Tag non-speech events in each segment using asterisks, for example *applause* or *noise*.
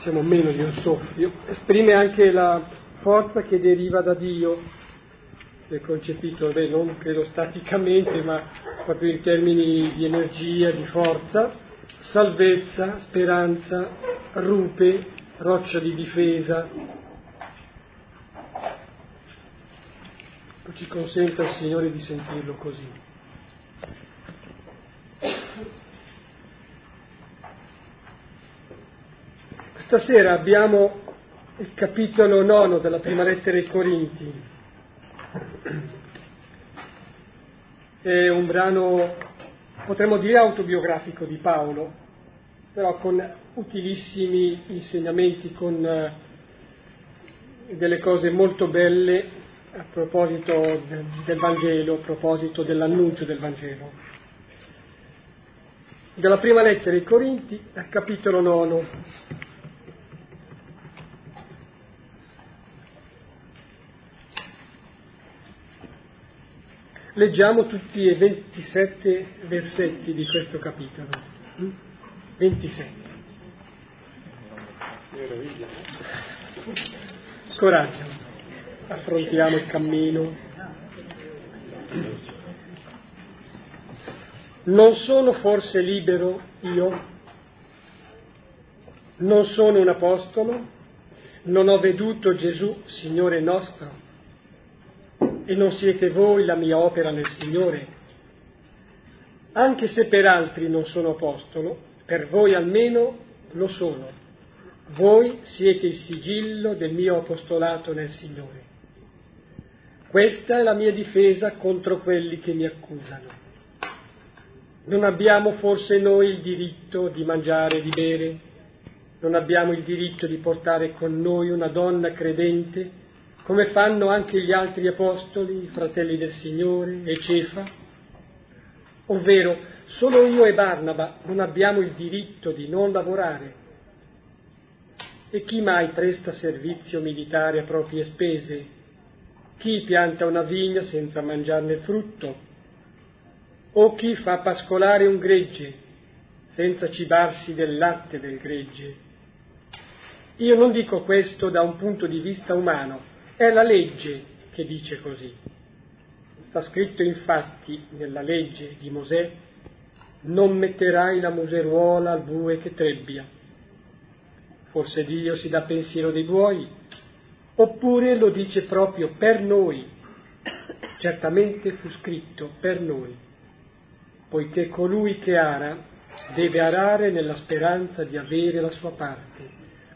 siamo meno di un soffio, esprime anche la forza che deriva da Dio, che è concepito, beh, non credo staticamente, ma proprio in termini di energia, di forza, salvezza, speranza, rupe, roccia di difesa. Ci consenta il Signore di sentirlo così. Stasera abbiamo il capitolo nono della prima lettera ai Corinti. È un brano, potremmo dire, autobiografico di Paolo, però con utilissimi insegnamenti, con eh, delle cose molto belle a proposito del Vangelo, a proposito dell'annuncio del Vangelo. Dalla prima lettera ai Corinti, al capitolo nono. Leggiamo tutti e 27 versetti di questo capitolo. 27. Coraggio, affrontiamo il cammino. Non sono forse libero io? Non sono un apostolo? Non ho veduto Gesù, Signore nostro? E non siete voi la mia opera nel Signore? Anche se per altri non sono apostolo, per voi almeno lo sono. Voi siete il sigillo del mio apostolato nel Signore. Questa è la mia difesa contro quelli che mi accusano. Non abbiamo forse noi il diritto di mangiare e di bere? Non abbiamo il diritto di portare con noi una donna credente come fanno anche gli altri apostoli, i fratelli del Signore e Cefa? Ovvero, solo io e Barnaba non abbiamo il diritto di non lavorare. E chi mai presta servizio militare a proprie spese? Chi pianta una vigna senza mangiarne il frutto? O chi fa pascolare un gregge senza cibarsi del latte del gregge? Io non dico questo da un punto di vista umano, è la legge che dice così. Sta scritto infatti nella legge di Mosè, non metterai la museruola al bue che trebbia. Forse Dio si dà pensiero dei buoi, oppure lo dice proprio per noi. Certamente fu scritto per noi, poiché colui che ara deve arare nella speranza di avere la sua parte,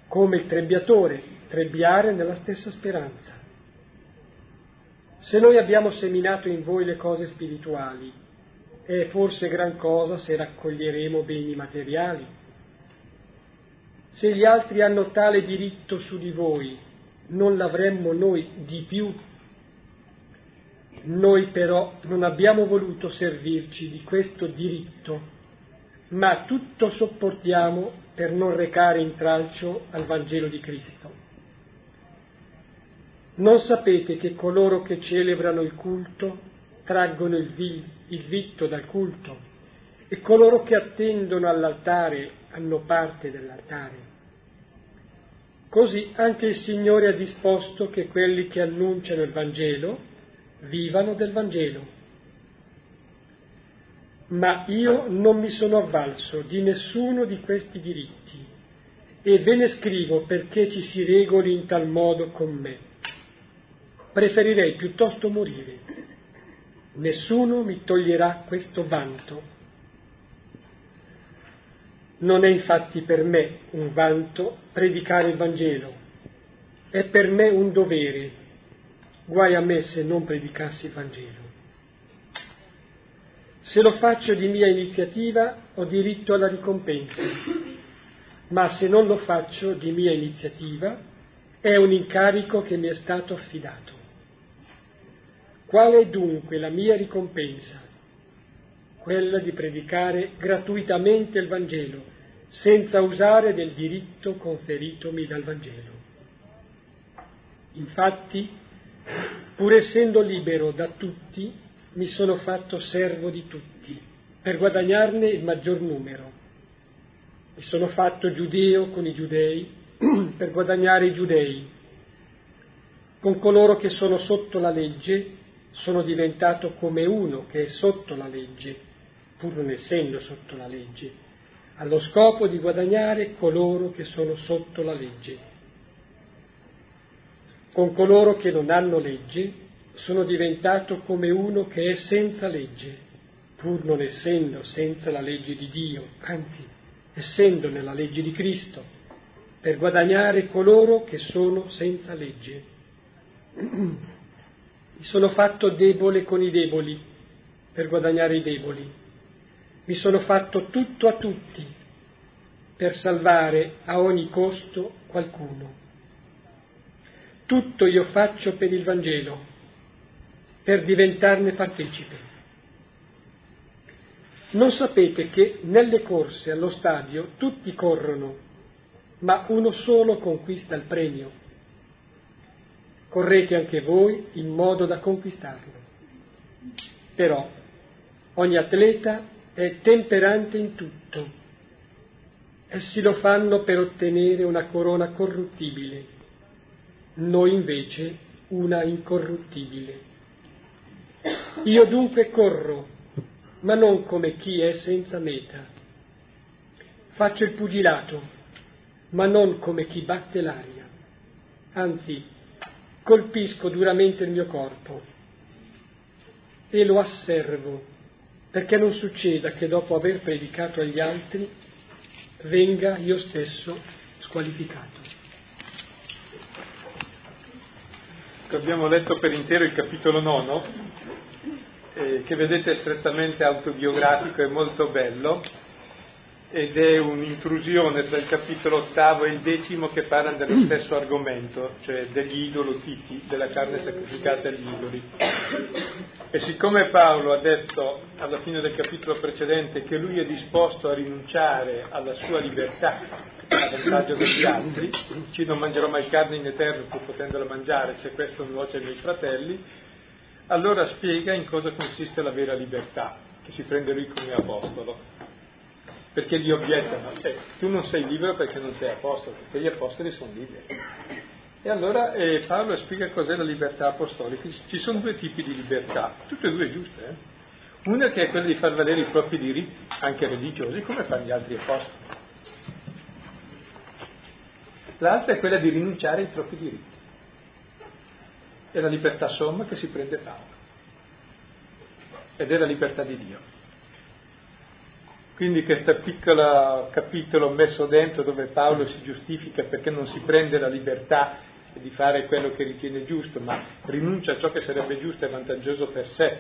come il trebbiatore trebbiare nella stessa speranza. Se noi abbiamo seminato in voi le cose spirituali, è forse gran cosa se raccoglieremo beni materiali? Se gli altri hanno tale diritto su di voi, non l'avremmo noi di più? Noi però non abbiamo voluto servirci di questo diritto, ma tutto sopportiamo per non recare intralcio al Vangelo di Cristo. Non sapete che coloro che celebrano il culto traggono il, vi, il vitto dal culto e coloro che attendono all'altare hanno parte dell'altare? Così anche il Signore ha disposto che quelli che annunciano il Vangelo vivano del Vangelo. Ma io non mi sono avvalso di nessuno di questi diritti e ve ne scrivo perché ci si regoli in tal modo con me preferirei piuttosto morire. Nessuno mi toglierà questo vanto. Non è infatti per me un vanto predicare il Vangelo, è per me un dovere. Guai a me se non predicassi il Vangelo. Se lo faccio di mia iniziativa ho diritto alla ricompensa, ma se non lo faccio di mia iniziativa è un incarico che mi è stato affidato. Qual è dunque la mia ricompensa? Quella di predicare gratuitamente il Vangelo, senza usare del diritto conferitomi dal Vangelo. Infatti, pur essendo libero da tutti, mi sono fatto servo di tutti, per guadagnarne il maggior numero. Mi sono fatto giudeo con i giudei *clears throat* per guadagnare i giudei. Con coloro che sono sotto la legge sono diventato come uno che è sotto la legge, pur non essendo sotto la legge, allo scopo di guadagnare coloro che sono sotto la legge. Con coloro che non hanno legge sono diventato come uno che è senza legge, pur non essendo senza la legge di Dio, anzi essendo nella legge di Cristo, per guadagnare coloro che sono senza legge. *clears throat* Mi sono fatto debole con i deboli per guadagnare i deboli. Mi sono fatto tutto a tutti per salvare a ogni costo qualcuno. Tutto io faccio per il Vangelo per diventarne partecipe. Non sapete che nelle corse allo stadio tutti corrono, ma uno solo conquista il premio. Correte anche voi in modo da conquistarlo. Però ogni atleta è temperante in tutto. Essi lo fanno per ottenere una corona corruttibile, noi invece una incorruttibile. Io dunque corro, ma non come chi è senza meta. Faccio il pugilato, ma non come chi batte l'aria. Anzi, colpisco duramente il mio corpo e lo asservo perché non succeda che dopo aver predicato agli altri venga io stesso squalificato. Abbiamo letto per intero il capitolo nono eh, che vedete è strettamente autobiografico e molto bello ed è un'intrusione tra il capitolo ottavo e il decimo che parlano dello stesso argomento, cioè degli idolotiti, della carne sacrificata agli idoli. E siccome Paolo ha detto alla fine del capitolo precedente che lui è disposto a rinunciare alla sua libertà a vantaggio degli altri, ci non mangerò mai carne in eterno pur potendola mangiare se questo nuoce ai miei fratelli, allora spiega in cosa consiste la vera libertà, che si prende lui come apostolo. Perché gli obiettano, eh, tu non sei libero perché non sei apostolo, perché gli apostoli sono liberi. E allora eh, Paolo spiega cos'è la libertà apostolica. Ci sono due tipi di libertà, tutte e due giuste. Eh? Una che è quella di far valere i propri diritti, anche religiosi, come fanno gli altri apostoli. L'altra è quella di rinunciare ai propri diritti è la libertà somma che si prende Paolo ed è la libertà di Dio. Quindi questo piccolo capitolo messo dentro dove Paolo si giustifica perché non si prende la libertà di fare quello che ritiene giusto, ma rinuncia a ciò che sarebbe giusto e vantaggioso per sé,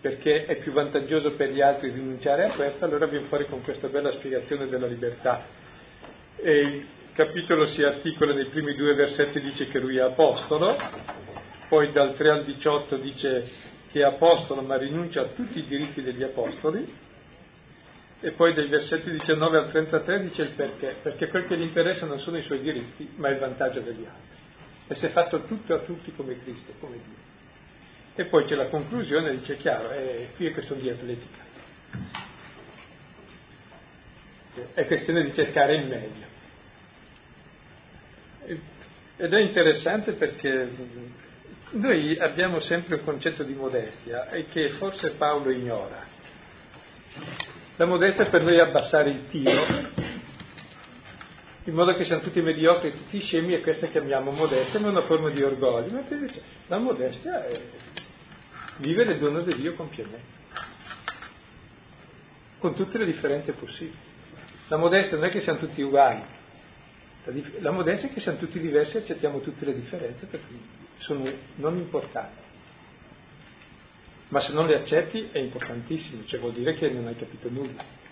perché è più vantaggioso per gli altri rinunciare a questo, allora viene fuori con questa bella spiegazione della libertà. E il capitolo si articola nei primi due versetti, dice che lui è apostolo, poi dal 3 al 18 dice che è apostolo ma rinuncia a tutti i diritti degli apostoli, e poi dai versetti 19 al 33 dice il perché, perché quel che gli interessa non sono i suoi diritti, ma il vantaggio degli altri. E si è fatto tutto a tutti come Cristo, come Dio. E poi c'è la conclusione, dice chiaro, è, qui è questione di atletica. È questione di cercare il meglio. Ed è interessante perché noi abbiamo sempre un concetto di modestia e che forse Paolo ignora. La modestia per noi è abbassare il tiro, in modo che siamo tutti mediocri, tutti scemi e questa chiamiamo modestia, ma è una forma di orgoglio. La modestia è vivere il dono di Dio con pienezza, con tutte le differenze possibili. La modestia non è che siamo tutti uguali, la modestia è che siamo tutti diversi e accettiamo tutte le differenze perché sono non importanti. Ma se non le accetti è importantissimo, cioè vuol dire che non hai capito nulla.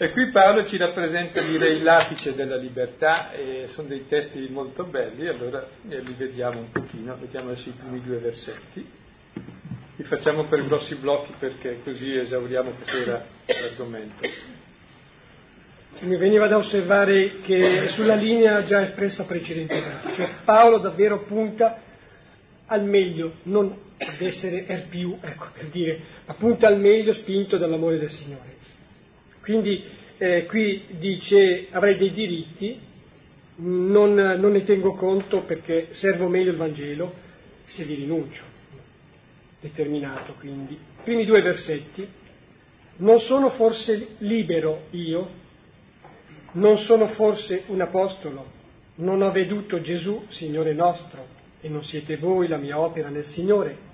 E qui Paolo ci rappresenta, direi, l'apice della libertà e sono dei testi molto belli, allora eh, li vediamo un pochino, vediamo adesso i primi due versetti. Li facciamo per grossi blocchi perché così esauriamo stasera l'argomento mi veniva da osservare che sulla linea già espressa precedentemente, cioè Paolo davvero punta al meglio, non ad essere er più, ecco per dire, ma punta al meglio spinto dall'amore del Signore. Quindi eh, qui dice avrei dei diritti, non, non ne tengo conto perché servo meglio il Vangelo se vi rinuncio. Determinato quindi. Primi due versetti. Non sono forse libero io? Non sono forse un apostolo? Non ho veduto Gesù, Signore nostro, e non siete voi la mia opera nel Signore?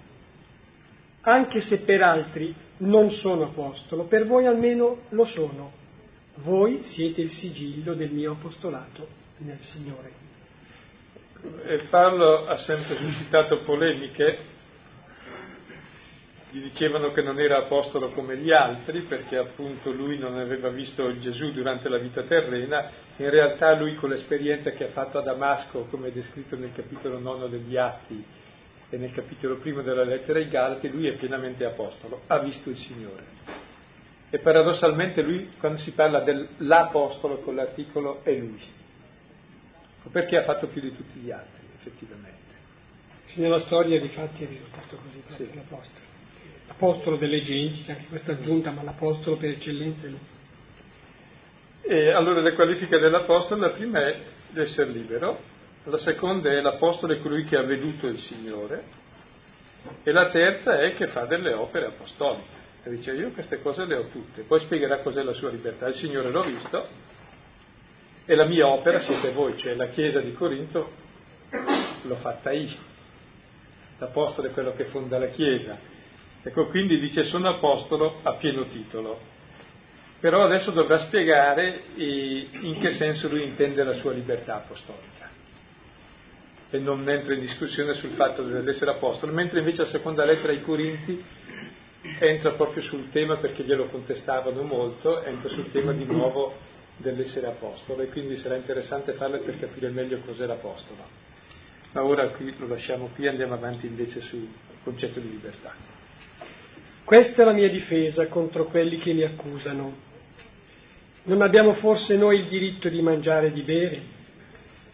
Anche se per altri non sono apostolo, per voi almeno lo sono. Voi siete il sigillo del mio apostolato nel Signore. E Paolo ha sempre suscitato polemiche, gli dicevano che non era apostolo come gli altri perché appunto lui non aveva visto Gesù durante la vita terrena, in realtà lui con l'esperienza che ha fatto a Damasco, come è descritto nel capitolo 9 degli Atti, e nel capitolo primo della lettera ai Galati, lui è pienamente apostolo, ha visto il Signore. E paradossalmente lui, quando si parla dell'apostolo con l'articolo, è lui, perché ha fatto più di tutti gli altri, effettivamente. Nella storia di fatti è risultato così, sì. l'apostolo. L'apostolo delle genti, c'è anche questa aggiunta, ma l'apostolo per eccellenza è lui. E allora le qualifiche dell'apostolo, la prima è l'essere libero, la seconda è l'apostolo è colui che ha veduto il Signore e la terza è che fa delle opere apostoliche. E dice io queste cose le ho tutte, poi spiegherà cos'è la sua libertà. Il Signore l'ho visto e la mia opera siete voi, cioè la Chiesa di Corinto l'ho fatta io. L'apostolo è quello che fonda la Chiesa. Ecco, quindi dice sono apostolo a pieno titolo. Però adesso dovrà spiegare in che senso lui intende la sua libertà apostolica e non entra in discussione sul fatto dell'essere apostolo, mentre invece la seconda lettera ai Corinti entra proprio sul tema perché glielo contestavano molto, entra sul tema di nuovo dell'essere apostolo e quindi sarà interessante farle per capire meglio cos'è l'apostolo. Ma ora qui lo lasciamo qui e andiamo avanti invece sul concetto di libertà. Questa è la mia difesa contro quelli che mi accusano. Non abbiamo forse noi il diritto di mangiare e di bere?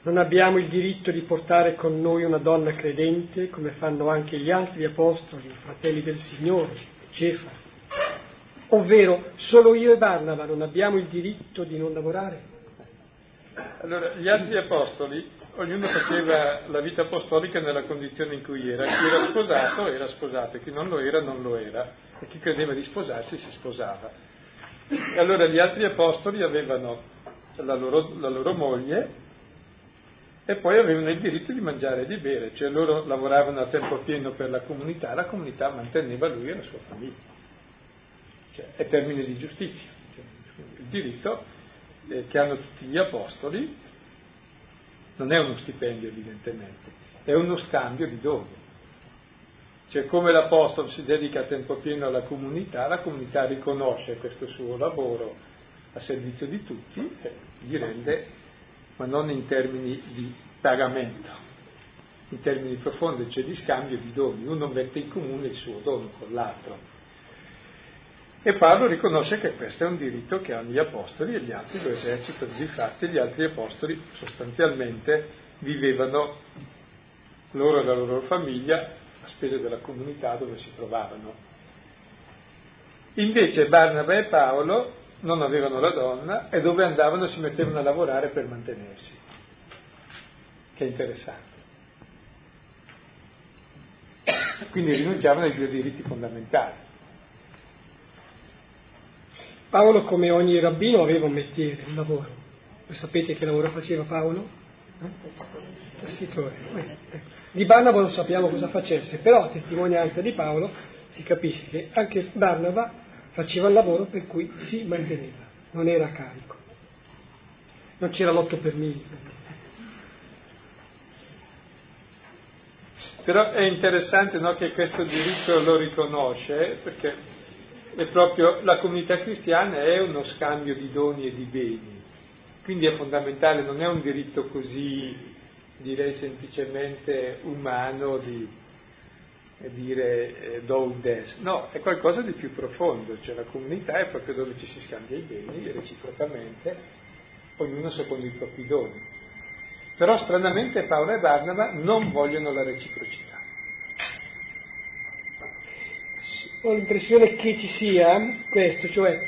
Non abbiamo il diritto di portare con noi una donna credente, come fanno anche gli altri apostoli, fratelli del Signore, Cefa. Ovvero, solo io e Barnaba non abbiamo il diritto di non lavorare. Allora, gli altri apostoli, ognuno faceva la vita apostolica nella condizione in cui era. Chi era sposato era sposato, chi non lo era non lo era. E chi credeva di sposarsi si sposava. E allora gli altri apostoli avevano la loro, la loro moglie e poi avevano il diritto di mangiare e di bere, cioè loro lavoravano a tempo pieno per la comunità, la comunità manteneva lui e la sua famiglia. Cioè, è termine di giustizia. Cioè, il diritto eh, che hanno tutti gli apostoli non è uno stipendio evidentemente, è uno scambio di doni. Cioè come l'Apostolo si dedica a tempo pieno alla comunità, la comunità riconosce questo suo lavoro a servizio di tutti e gli rende ma non in termini di pagamento, in termini profondi, cioè di scambio di doni. Uno mette in comune il suo dono con l'altro. E Paolo riconosce che questo è un diritto che hanno gli apostoli e gli altri lo esercitano. Difatti gli altri apostoli sostanzialmente vivevano loro e la loro famiglia a spese della comunità dove si trovavano. Invece Barnaba e Paolo non avevano la donna e dove andavano si mettevano a lavorare per mantenersi. Che interessante. Quindi rinunciavano ai due diritti fondamentali. Paolo, come ogni rabbino, aveva un mestiere, un lavoro. Lo sapete che lavoro faceva Paolo? Eh? Tessitore. Di Barnaba non sappiamo cosa facesse, però a testimonianza di Paolo si capisce che anche Barnaba faceva il lavoro per cui si manteneva, non era a carico. Non c'era l'otto per mille. Però è interessante no, che questo diritto lo riconosce, perché è proprio la comunità cristiana è uno scambio di doni e di beni, quindi è fondamentale, non è un diritto così, direi semplicemente umano di dire eh, do un des, no, è qualcosa di più profondo, cioè la comunità è proprio dove ci si scambia i beni reciprocamente, ognuno secondo i propri doni. Però stranamente Paolo e Barnaba non vogliono la reciprocità. Ho l'impressione che ci sia questo, cioè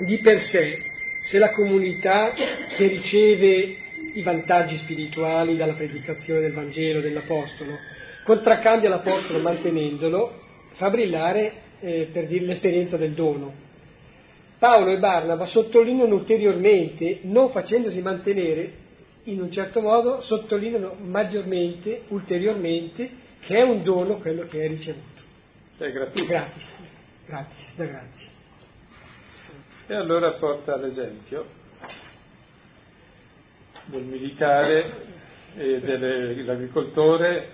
di per sé, se la comunità che riceve i vantaggi spirituali dalla predicazione del Vangelo dell'Apostolo, contraccambia l'Apostolo mantenendolo, fa brillare, eh, per dire, l'esperienza del dono. Paolo e Barnaba sottolineano ulteriormente, non facendosi mantenere, in un certo modo sottolineano maggiormente, ulteriormente, che è un dono quello che è ricevuto. È gratuito. Gratis, gratis, da grazie. E allora porta l'esempio del militare, dell'agricoltore,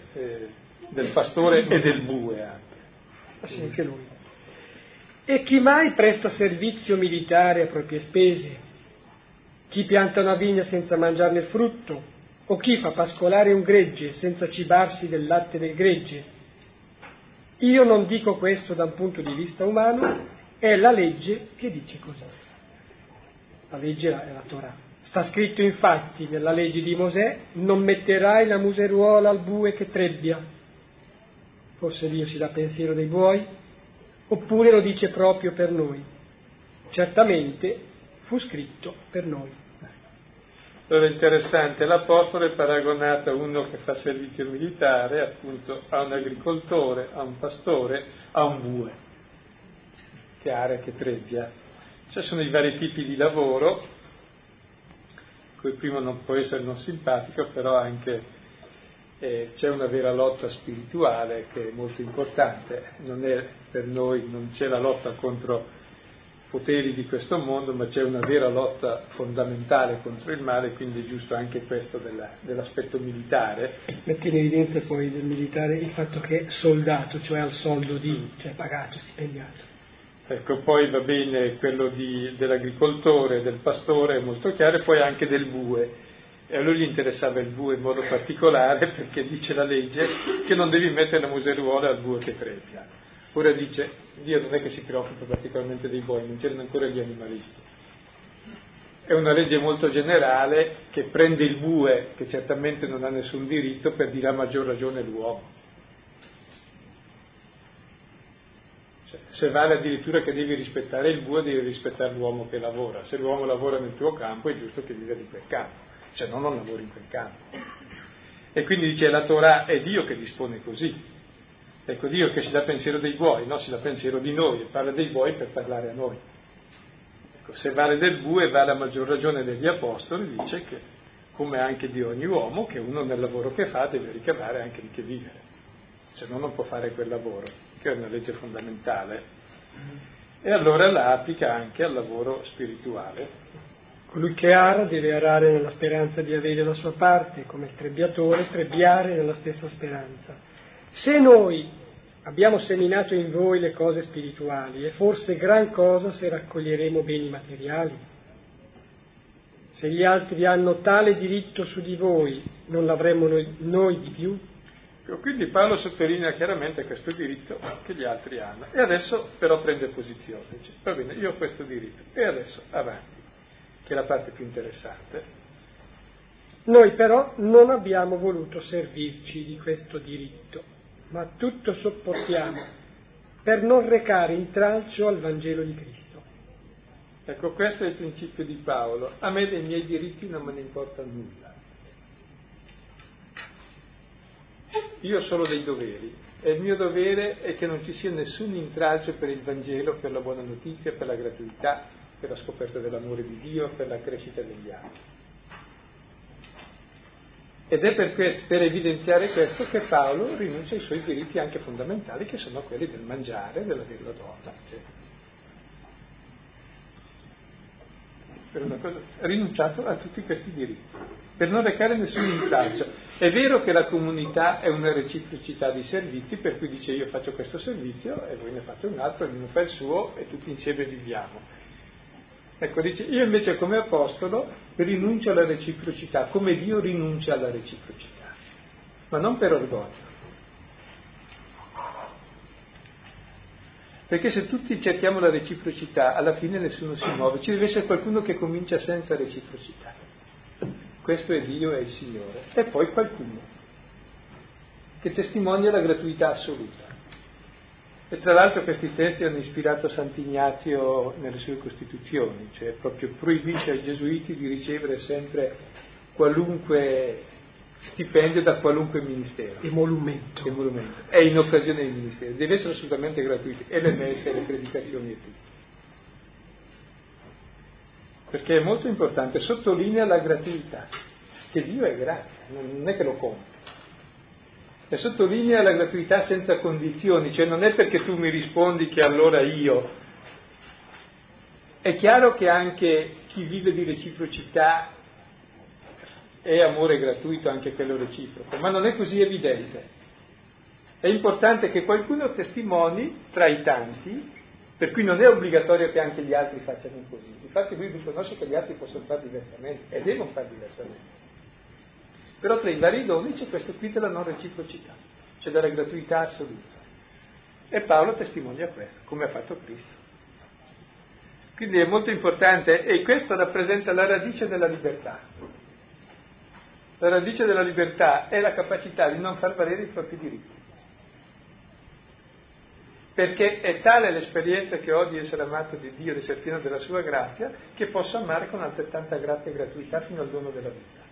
del pastore e del bue anche. Sì, anche lui. E chi mai presta servizio militare a proprie spese? Chi pianta una vigna senza mangiarne il frutto? O chi fa pascolare un gregge senza cibarsi del latte del gregge? Io non dico questo da un punto di vista umano, è la legge che dice così. La legge è la Torah. Sta scritto infatti nella legge di Mosè, non metterai la museruola al bue che trebbia. Forse Dio si dà pensiero dei buoi, oppure lo dice proprio per noi. Certamente fu scritto per noi. Allora è interessante, l'Apostolo è paragonato a uno che fa servizio militare, appunto a un agricoltore, a un pastore, a un bue, che area che trebbia. Ci sono i vari tipi di lavoro, cui primo non può essere non simpatico, però anche eh, c'è una vera lotta spirituale che è molto importante, non è per noi, non c'è la lotta contro poteri di questo mondo, ma c'è una vera lotta fondamentale contro il male, quindi è giusto anche questo della, dell'aspetto militare. Mette in evidenza poi del militare il fatto che è soldato, cioè al soldo di, mm. cioè pagato, stipendiato. Ecco, poi va bene quello di, dell'agricoltore, del pastore, è molto chiaro, e poi anche del bue. E a lui gli interessava il bue in modo particolare perché dice la legge che non devi mettere la museruola al bue che trebbia. Ora dice, Dio non è che si preoccupa particolarmente dei buoi, non c'erano ancora gli animalisti. È una legge molto generale che prende il bue, che certamente non ha nessun diritto, per dire a maggior ragione l'uomo. Cioè, se vale addirittura che devi rispettare il bue, devi rispettare l'uomo che lavora. Se l'uomo lavora nel tuo campo è giusto che viva di quel campo, se no non lavori in quel campo. E quindi dice la Torah è Dio che dispone così, Ecco, Dio che si dà pensiero dei buoi, no? si dà pensiero di noi, e parla dei buoi per parlare a noi. Ecco, se vale del bue, vale a maggior ragione degli apostoli, dice che, come anche di ogni uomo, che uno nel lavoro che fa deve ricavare anche di che vivere, se no non può fare quel lavoro, che è una legge fondamentale. E allora la applica anche al lavoro spirituale. Colui che ara deve arare nella speranza di avere la sua parte, come il trebbiatore trebbiare nella stessa speranza. Se noi abbiamo seminato in voi le cose spirituali, è forse gran cosa se raccoglieremo beni materiali. Se gli altri hanno tale diritto su di voi, non l'avremmo noi, noi di più? Quindi Paolo sottolinea chiaramente questo diritto che gli altri hanno. E adesso però prende posizione, dice, va bene, io ho questo diritto. E adesso avanti, che è la parte più interessante. Noi però non abbiamo voluto servirci di questo diritto ma tutto sopportiamo per non recare intralcio al Vangelo di Cristo. Ecco, questo è il principio di Paolo. A me dei miei diritti non me ne importa nulla. Io ho solo dei doveri e il mio dovere è che non ci sia nessun intralcio per il Vangelo, per la buona notizia, per la gratuità, per la scoperta dell'amore di Dio, per la crescita degli altri. Ed è per, per, evidenziare questo che Paolo rinuncia ai suoi diritti anche fondamentali, che sono quelli del mangiare, dell'avere la donna, eccetera. Per una cosa, rinunciato a tutti questi diritti, per non recare nessun intralcio. È vero che la comunità è una reciprocità di servizi, per cui dice io faccio questo servizio e voi ne fate un altro, ognuno fa il suo e tutti insieme viviamo Ecco, dice, io invece come apostolo rinuncio alla reciprocità, come Dio rinuncia alla reciprocità, ma non per orgoglio. Perché se tutti cerchiamo la reciprocità, alla fine nessuno si muove, ci deve essere qualcuno che comincia senza reciprocità. Questo è Dio e il Signore. E poi qualcuno che testimonia la gratuità assoluta. E tra l'altro questi testi hanno ispirato Sant'Ignazio nelle sue Costituzioni, cioè proprio proibisce ai gesuiti di ricevere sempre qualunque stipendio da qualunque ministero. Emolumento. Emolumento. È in occasione dei ministeri, deve essere assolutamente gratuito, e le messe, le predicazioni e tutto. Perché è molto importante, sottolinea la gratuità, che Dio è grazia, non è che lo compra. E sottolinea la gratuità senza condizioni, cioè non è perché tu mi rispondi che allora io. È chiaro che anche chi vive di reciprocità è amore gratuito anche quello reciproco, ma non è così evidente. È importante che qualcuno testimoni tra i tanti, per cui non è obbligatorio che anche gli altri facciano così. Infatti lui riconosce che gli altri possono fare diversamente e devono fare diversamente. Però tra i vari doni c'è questo qui della non reciprocità, cioè della gratuità assoluta. E Paolo testimonia questo, come ha fatto Cristo. Quindi è molto importante e questo rappresenta la radice della libertà. La radice della libertà è la capacità di non far valere i propri diritti. Perché è tale l'esperienza che ho di essere amato di Dio, di essere pieno della sua grazia, che posso amare con altrettanta grazia e gratuità fino al dono della vita.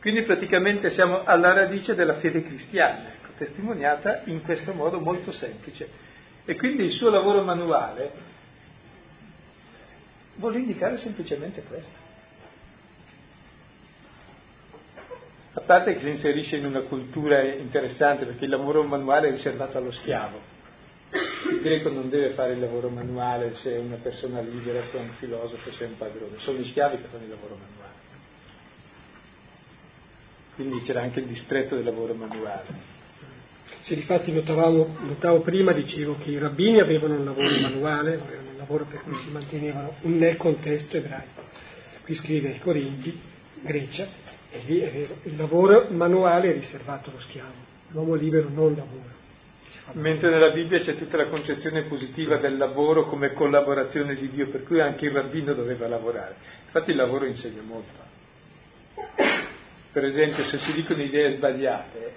Quindi praticamente siamo alla radice della fede cristiana, ecco, testimoniata in questo modo molto semplice. E quindi il suo lavoro manuale vuole indicare semplicemente questo. A parte che si inserisce in una cultura interessante, perché il lavoro manuale è riservato allo schiavo. Il greco non deve fare il lavoro manuale se è una persona libera, se è un filosofo, se è un padrone, sono gli schiavi che fanno il lavoro manuale. Quindi c'era anche il distretto del lavoro manuale. Sì, infatti notavamo, notavo prima, dicevo che i rabbini avevano un lavoro *clears throat* manuale, un lavoro per cui si mantenevano nel contesto ebraico. Qui scrive ai Corinti, Grecia, e lì è vero, il lavoro manuale è riservato allo schiavo, l'uomo libero non lavora. Mentre nella Bibbia c'è tutta la concezione positiva del lavoro come collaborazione di Dio, per cui anche il rabbino doveva lavorare. Infatti il lavoro insegna molto. Per esempio, se si dicono idee sbagliate,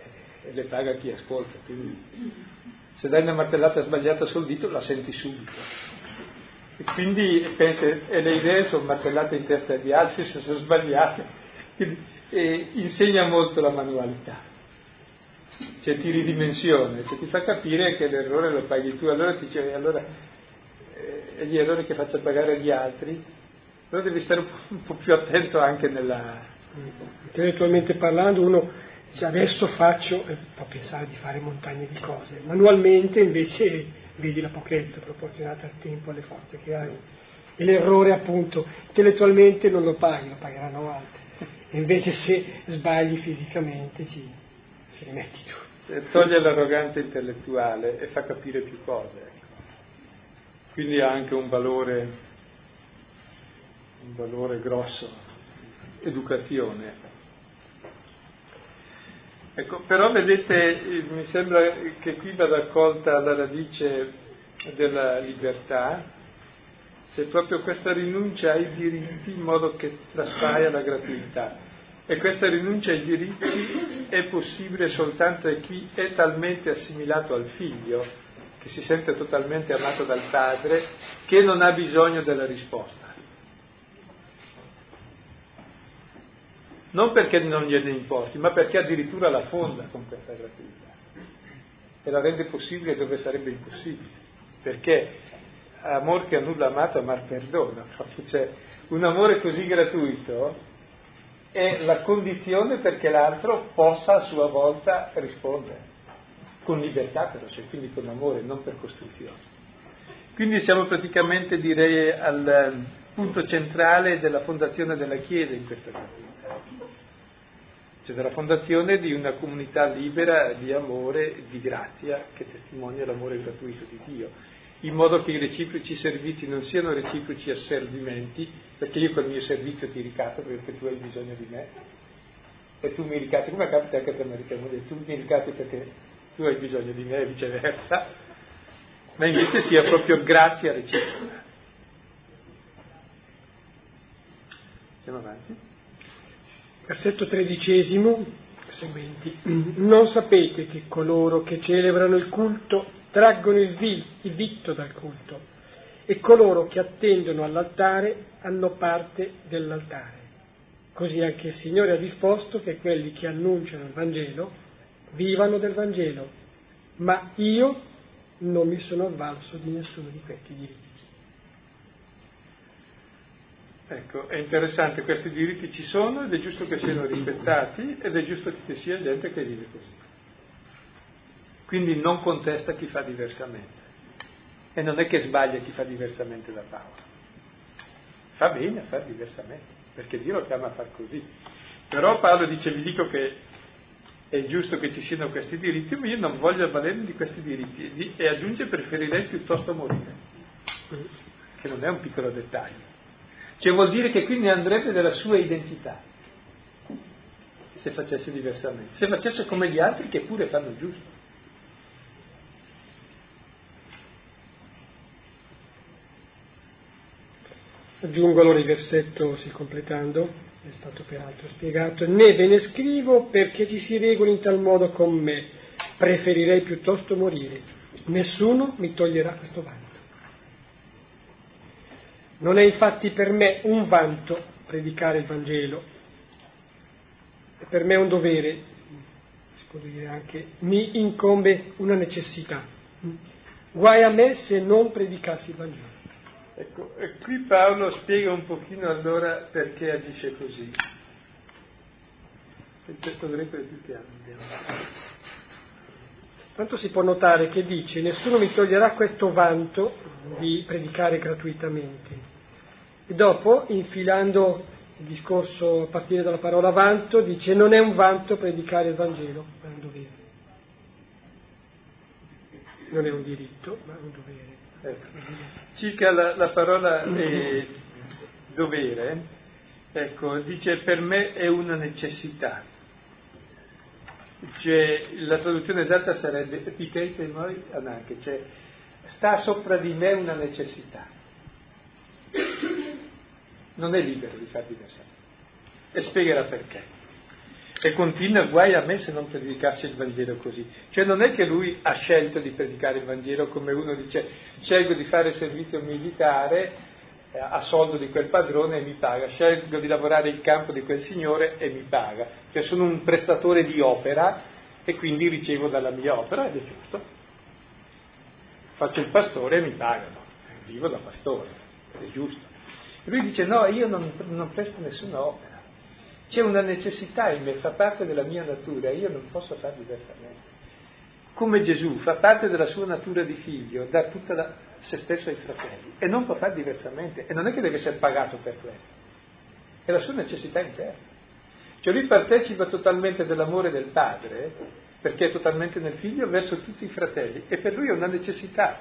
le paga chi ascolta, quindi se dai una martellata sbagliata sul dito la senti subito. E quindi pensi, e le idee sono martellate in testa di altri se sono sbagliate. Quindi, e insegna molto la manualità, cioè ti ridimensiona, cioè ti fa capire che l'errore lo paghi tu, allora ti dice, allora, eh, gli errori che faccio pagare agli altri, allora devi stare un po più attento anche nella... Intellettualmente parlando uno dice adesso faccio e può pensare di fare montagne di cose, manualmente invece vedi la pochezza proporzionata al tempo, alle forze che hai. E l'errore appunto intellettualmente non lo paghi, lo pagheranno altri. Invece se sbagli fisicamente ci, ci rimetti tu. Toglie l'arroganza intellettuale e fa capire più cose. Ecco. Quindi ha anche un valore, un valore grosso, educazione. Ecco, però vedete, mi sembra che qui vada accolta la radice della libertà, c'è proprio questa rinuncia ai diritti in modo che traspaia la gratuità. E questa rinuncia ai diritti è possibile soltanto a chi è talmente assimilato al figlio, che si sente totalmente amato dal padre, che non ha bisogno della risposta. Non perché non gliene importi, ma perché addirittura la fonda con questa gratuità e la rende possibile dove sarebbe impossibile. Perché amor che a nulla amato, amar perdona. *laughs* Cioè, un amore così gratuito è la condizione perché l'altro possa a sua volta rispondere, con libertà però, cioè, quindi con amore, non per costruzione. Quindi siamo praticamente, direi, al punto centrale della fondazione della Chiesa in questa comunità, cioè della fondazione di una comunità libera di amore, di grazia, che testimonia l'amore gratuito di Dio in modo che i reciproci servizi non siano reciproci asservimenti, perché io col mio servizio ti ricato perché tu hai bisogno di me, e tu mi ricatti, come capita anche per me, tu mi ricatti perché tu hai bisogno di me e viceversa, ma invece sia proprio grazia reciproca. Andiamo avanti. Versetto tredicesimo, seguenti. Non sapete che coloro che celebrano il culto traggono il, vi, il vitto dal culto e coloro che attendono all'altare hanno parte dell'altare. Così anche il Signore ha disposto che quelli che annunciano il Vangelo vivano del Vangelo, ma io non mi sono avvalso di nessuno di questi diritti. Ecco, è interessante, questi diritti ci sono ed è giusto che siano rispettati ed è giusto che ci sia gente che vive così. Quindi non contesta chi fa diversamente. E non è che sbaglia chi fa diversamente da Paolo. Fa bene a fare diversamente, perché Dio lo chiama a far così. Però Paolo dice, vi dico che è giusto che ci siano questi diritti, ma io non voglio avvalermi di questi diritti. E aggiunge, preferirei piuttosto morire, che non è un piccolo dettaglio. Cioè vuol dire che quindi andrebbe della sua identità, se facesse diversamente, se facesse come gli altri che pure fanno giusto. Aggiungo allora il versetto, sì, completando, è stato peraltro spiegato, né ve ne scrivo perché ci si regoli in tal modo con me, preferirei piuttosto morire, nessuno mi toglierà questo vanto. Non è infatti per me un vanto predicare il Vangelo, è per me un dovere, si può dire anche, mi incombe una necessità. Guai a me se non predicassi il Vangelo. Ecco, e qui Paolo spiega un pochino allora perché agisce così. Il testo greco è più chiaro. Tanto si può notare che dice nessuno mi toglierà questo vanto di predicare gratuitamente. E dopo, infilando il discorso a partire dalla parola vanto, dice non è un vanto predicare il Vangelo, ma è un dovere. Non è un diritto, ma è un dovere. Ecco. Circa la, la parola eh, dovere, ecco, dice per me è una necessità. Cioè, la traduzione esatta sarebbe epiteite noi anche, cioè sta sopra di me una necessità. Non è libero di far diversamente. E spiegherà perché e continua guai a me se non predicassi il Vangelo così. Cioè non è che lui ha scelto di predicare il Vangelo come uno dice scelgo di fare servizio militare eh, a soldo di quel padrone e mi paga, scelgo di lavorare in campo di quel signore e mi paga. Cioè sono un prestatore di opera e quindi ricevo dalla mia opera ed è giusto. Faccio il pastore e mi pagano, vivo da pastore, è giusto. Lui dice no, io non, non presto nessuna opera c'è una necessità in me, fa parte della mia natura, io non posso fare diversamente. Come Gesù fa parte della sua natura di figlio, dà tutta la, se stesso ai fratelli e non può fare diversamente e non è che deve essere pagato per questo, è la sua necessità interna. Cioè lui partecipa totalmente dell'amore del padre perché è totalmente nel figlio verso tutti i fratelli e per lui è una necessità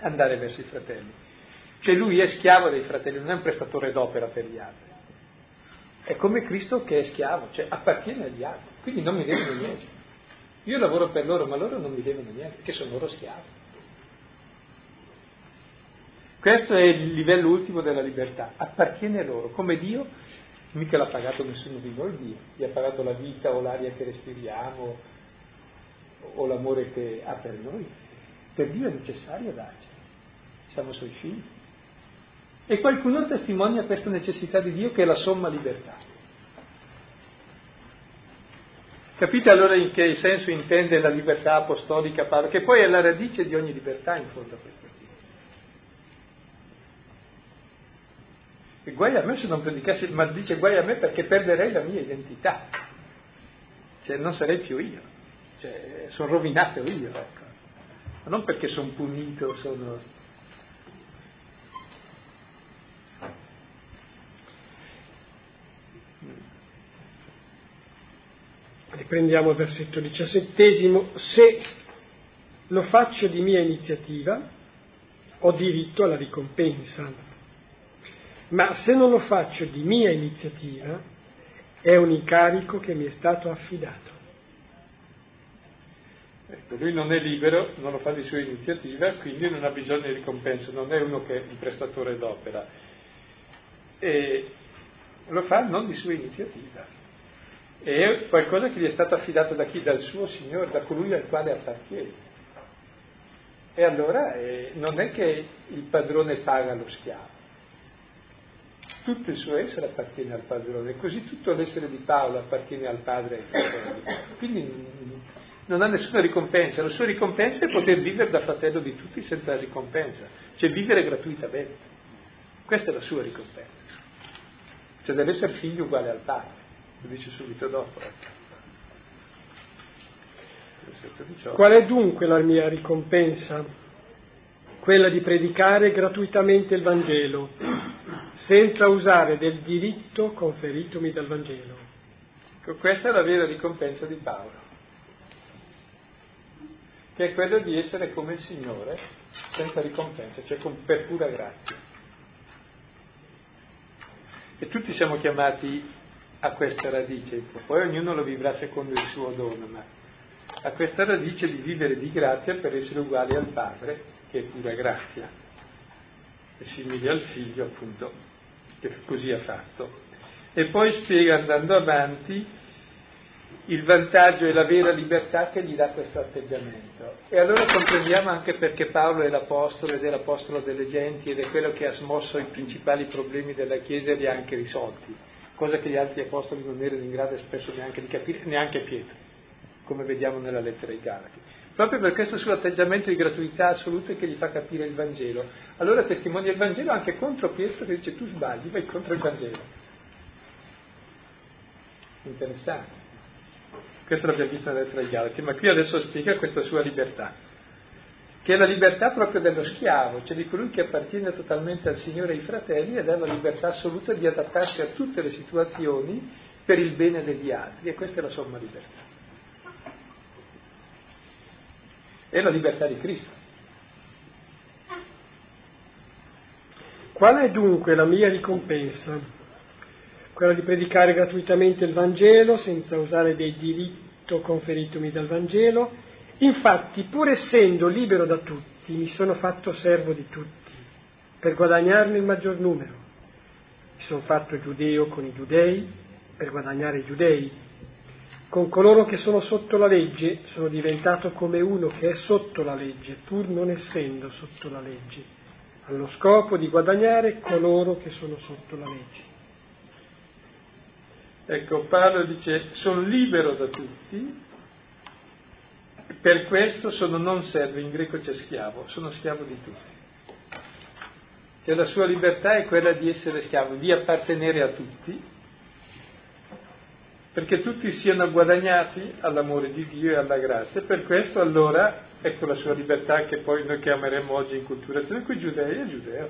andare verso i fratelli. Cioè lui è schiavo dei fratelli, non è un prestatore d'opera per gli altri. È come Cristo che è schiavo, cioè appartiene agli altri, quindi non mi devono niente. Io lavoro per loro, ma loro non mi devono niente, perché sono loro schiavi. Questo è il livello ultimo della libertà, appartiene a loro, come Dio, mica l'ha pagato nessuno di noi Dio, gli ha pagato la vita o l'aria che respiriamo o l'amore che ha per noi. Per Dio è necessario darci, siamo suoi figli. E qualcuno testimonia questa necessità di Dio che è la somma libertà. Capite allora in che senso intende la libertà apostolica Paolo, che poi è la radice di ogni libertà in fondo a questo tipo. E guai a me se non predicassi, ma dice guai a me perché perderei la mia identità, cioè non sarei più io, cioè sono rovinato io, ecco. Ma non perché sono punito, sono Riprendiamo il versetto diciassettesimo. Se lo faccio di mia iniziativa, ho diritto alla ricompensa. Ma se non lo faccio di mia iniziativa, è un incarico che mi è stato affidato. Ecco, lui non è libero, non lo fa di sua iniziativa, quindi non ha bisogno di ricompensa, non è uno che è un prestatore d'opera. E lo fa non di sua iniziativa è qualcosa che gli è stato affidato da chi? Dal suo Signore, da colui al quale appartiene. E allora eh, non è che il padrone paga lo schiavo, tutto il suo essere appartiene al padrone, così tutto l'essere di Paolo appartiene al padre. Quindi non ha nessuna ricompensa, la sua ricompensa è poter vivere da fratello di tutti senza ricompensa, cioè vivere gratuitamente. Questa è la sua ricompensa. Cioè deve essere figlio uguale al padre, lo dice subito dopo. Ecco. Qual è dunque la mia ricompensa? Quella di predicare gratuitamente il Vangelo, senza usare del diritto conferitomi dal Vangelo. Ecco, questa è la vera ricompensa di Paolo, che è quella di essere come il Signore, senza ricompensa, cioè per pura grazia. E tutti siamo chiamati a questa radice, poi ognuno lo vivrà secondo il suo dono, ma a questa radice di vivere di grazia per essere uguali al Padre, che è pura grazia, e simili al Figlio, appunto, che così ha fatto. E poi spiega andando avanti il vantaggio e la vera libertà che gli dà questo atteggiamento. E allora comprendiamo anche perché Paolo è l'apostolo ed è l'apostolo delle genti ed è quello che ha smosso i principali problemi della Chiesa e li ha anche risolti, cosa che gli altri apostoli non erano in grado spesso neanche di capire, neanche Pietro come vediamo nella lettera ai Galati. Proprio per questo suo atteggiamento di gratuità assoluta che gli fa capire il Vangelo. Allora testimonia il Vangelo anche contro Pietro che dice tu sbagli, vai contro il Vangelo. Interessante. Questo l'abbiamo visto nella lettera ai Galati, ma qui adesso spiega questa sua libertà, che è la libertà proprio dello schiavo, cioè di colui che appartiene totalmente al Signore e ai fratelli ed ha la libertà assoluta di adattarsi a tutte le situazioni per il bene degli altri e questa è la somma libertà. è la libertà di Cristo. Qual è dunque la mia ricompensa? Quella di predicare gratuitamente il Vangelo senza usare del diritto conferitomi dal Vangelo. Infatti, pur essendo libero da tutti, mi sono fatto servo di tutti, per guadagnarne il maggior numero. Mi sono fatto giudeo con i giudei, per guadagnare i giudei, con coloro che sono sotto la legge sono diventato come uno che è sotto la legge, pur non essendo sotto la legge, allo scopo di guadagnare coloro che sono sotto la legge. Ecco, Paolo dice, sono libero da tutti, per questo sono non servo, in greco c'è schiavo, sono schiavo di tutti. Cioè la sua libertà è quella di essere schiavo, di appartenere a tutti, perché tutti siano guadagnati all'amore di Dio e alla grazia. Per questo allora, ecco la sua libertà che poi noi chiameremo oggi in culturazione, qui giudei è giudeo.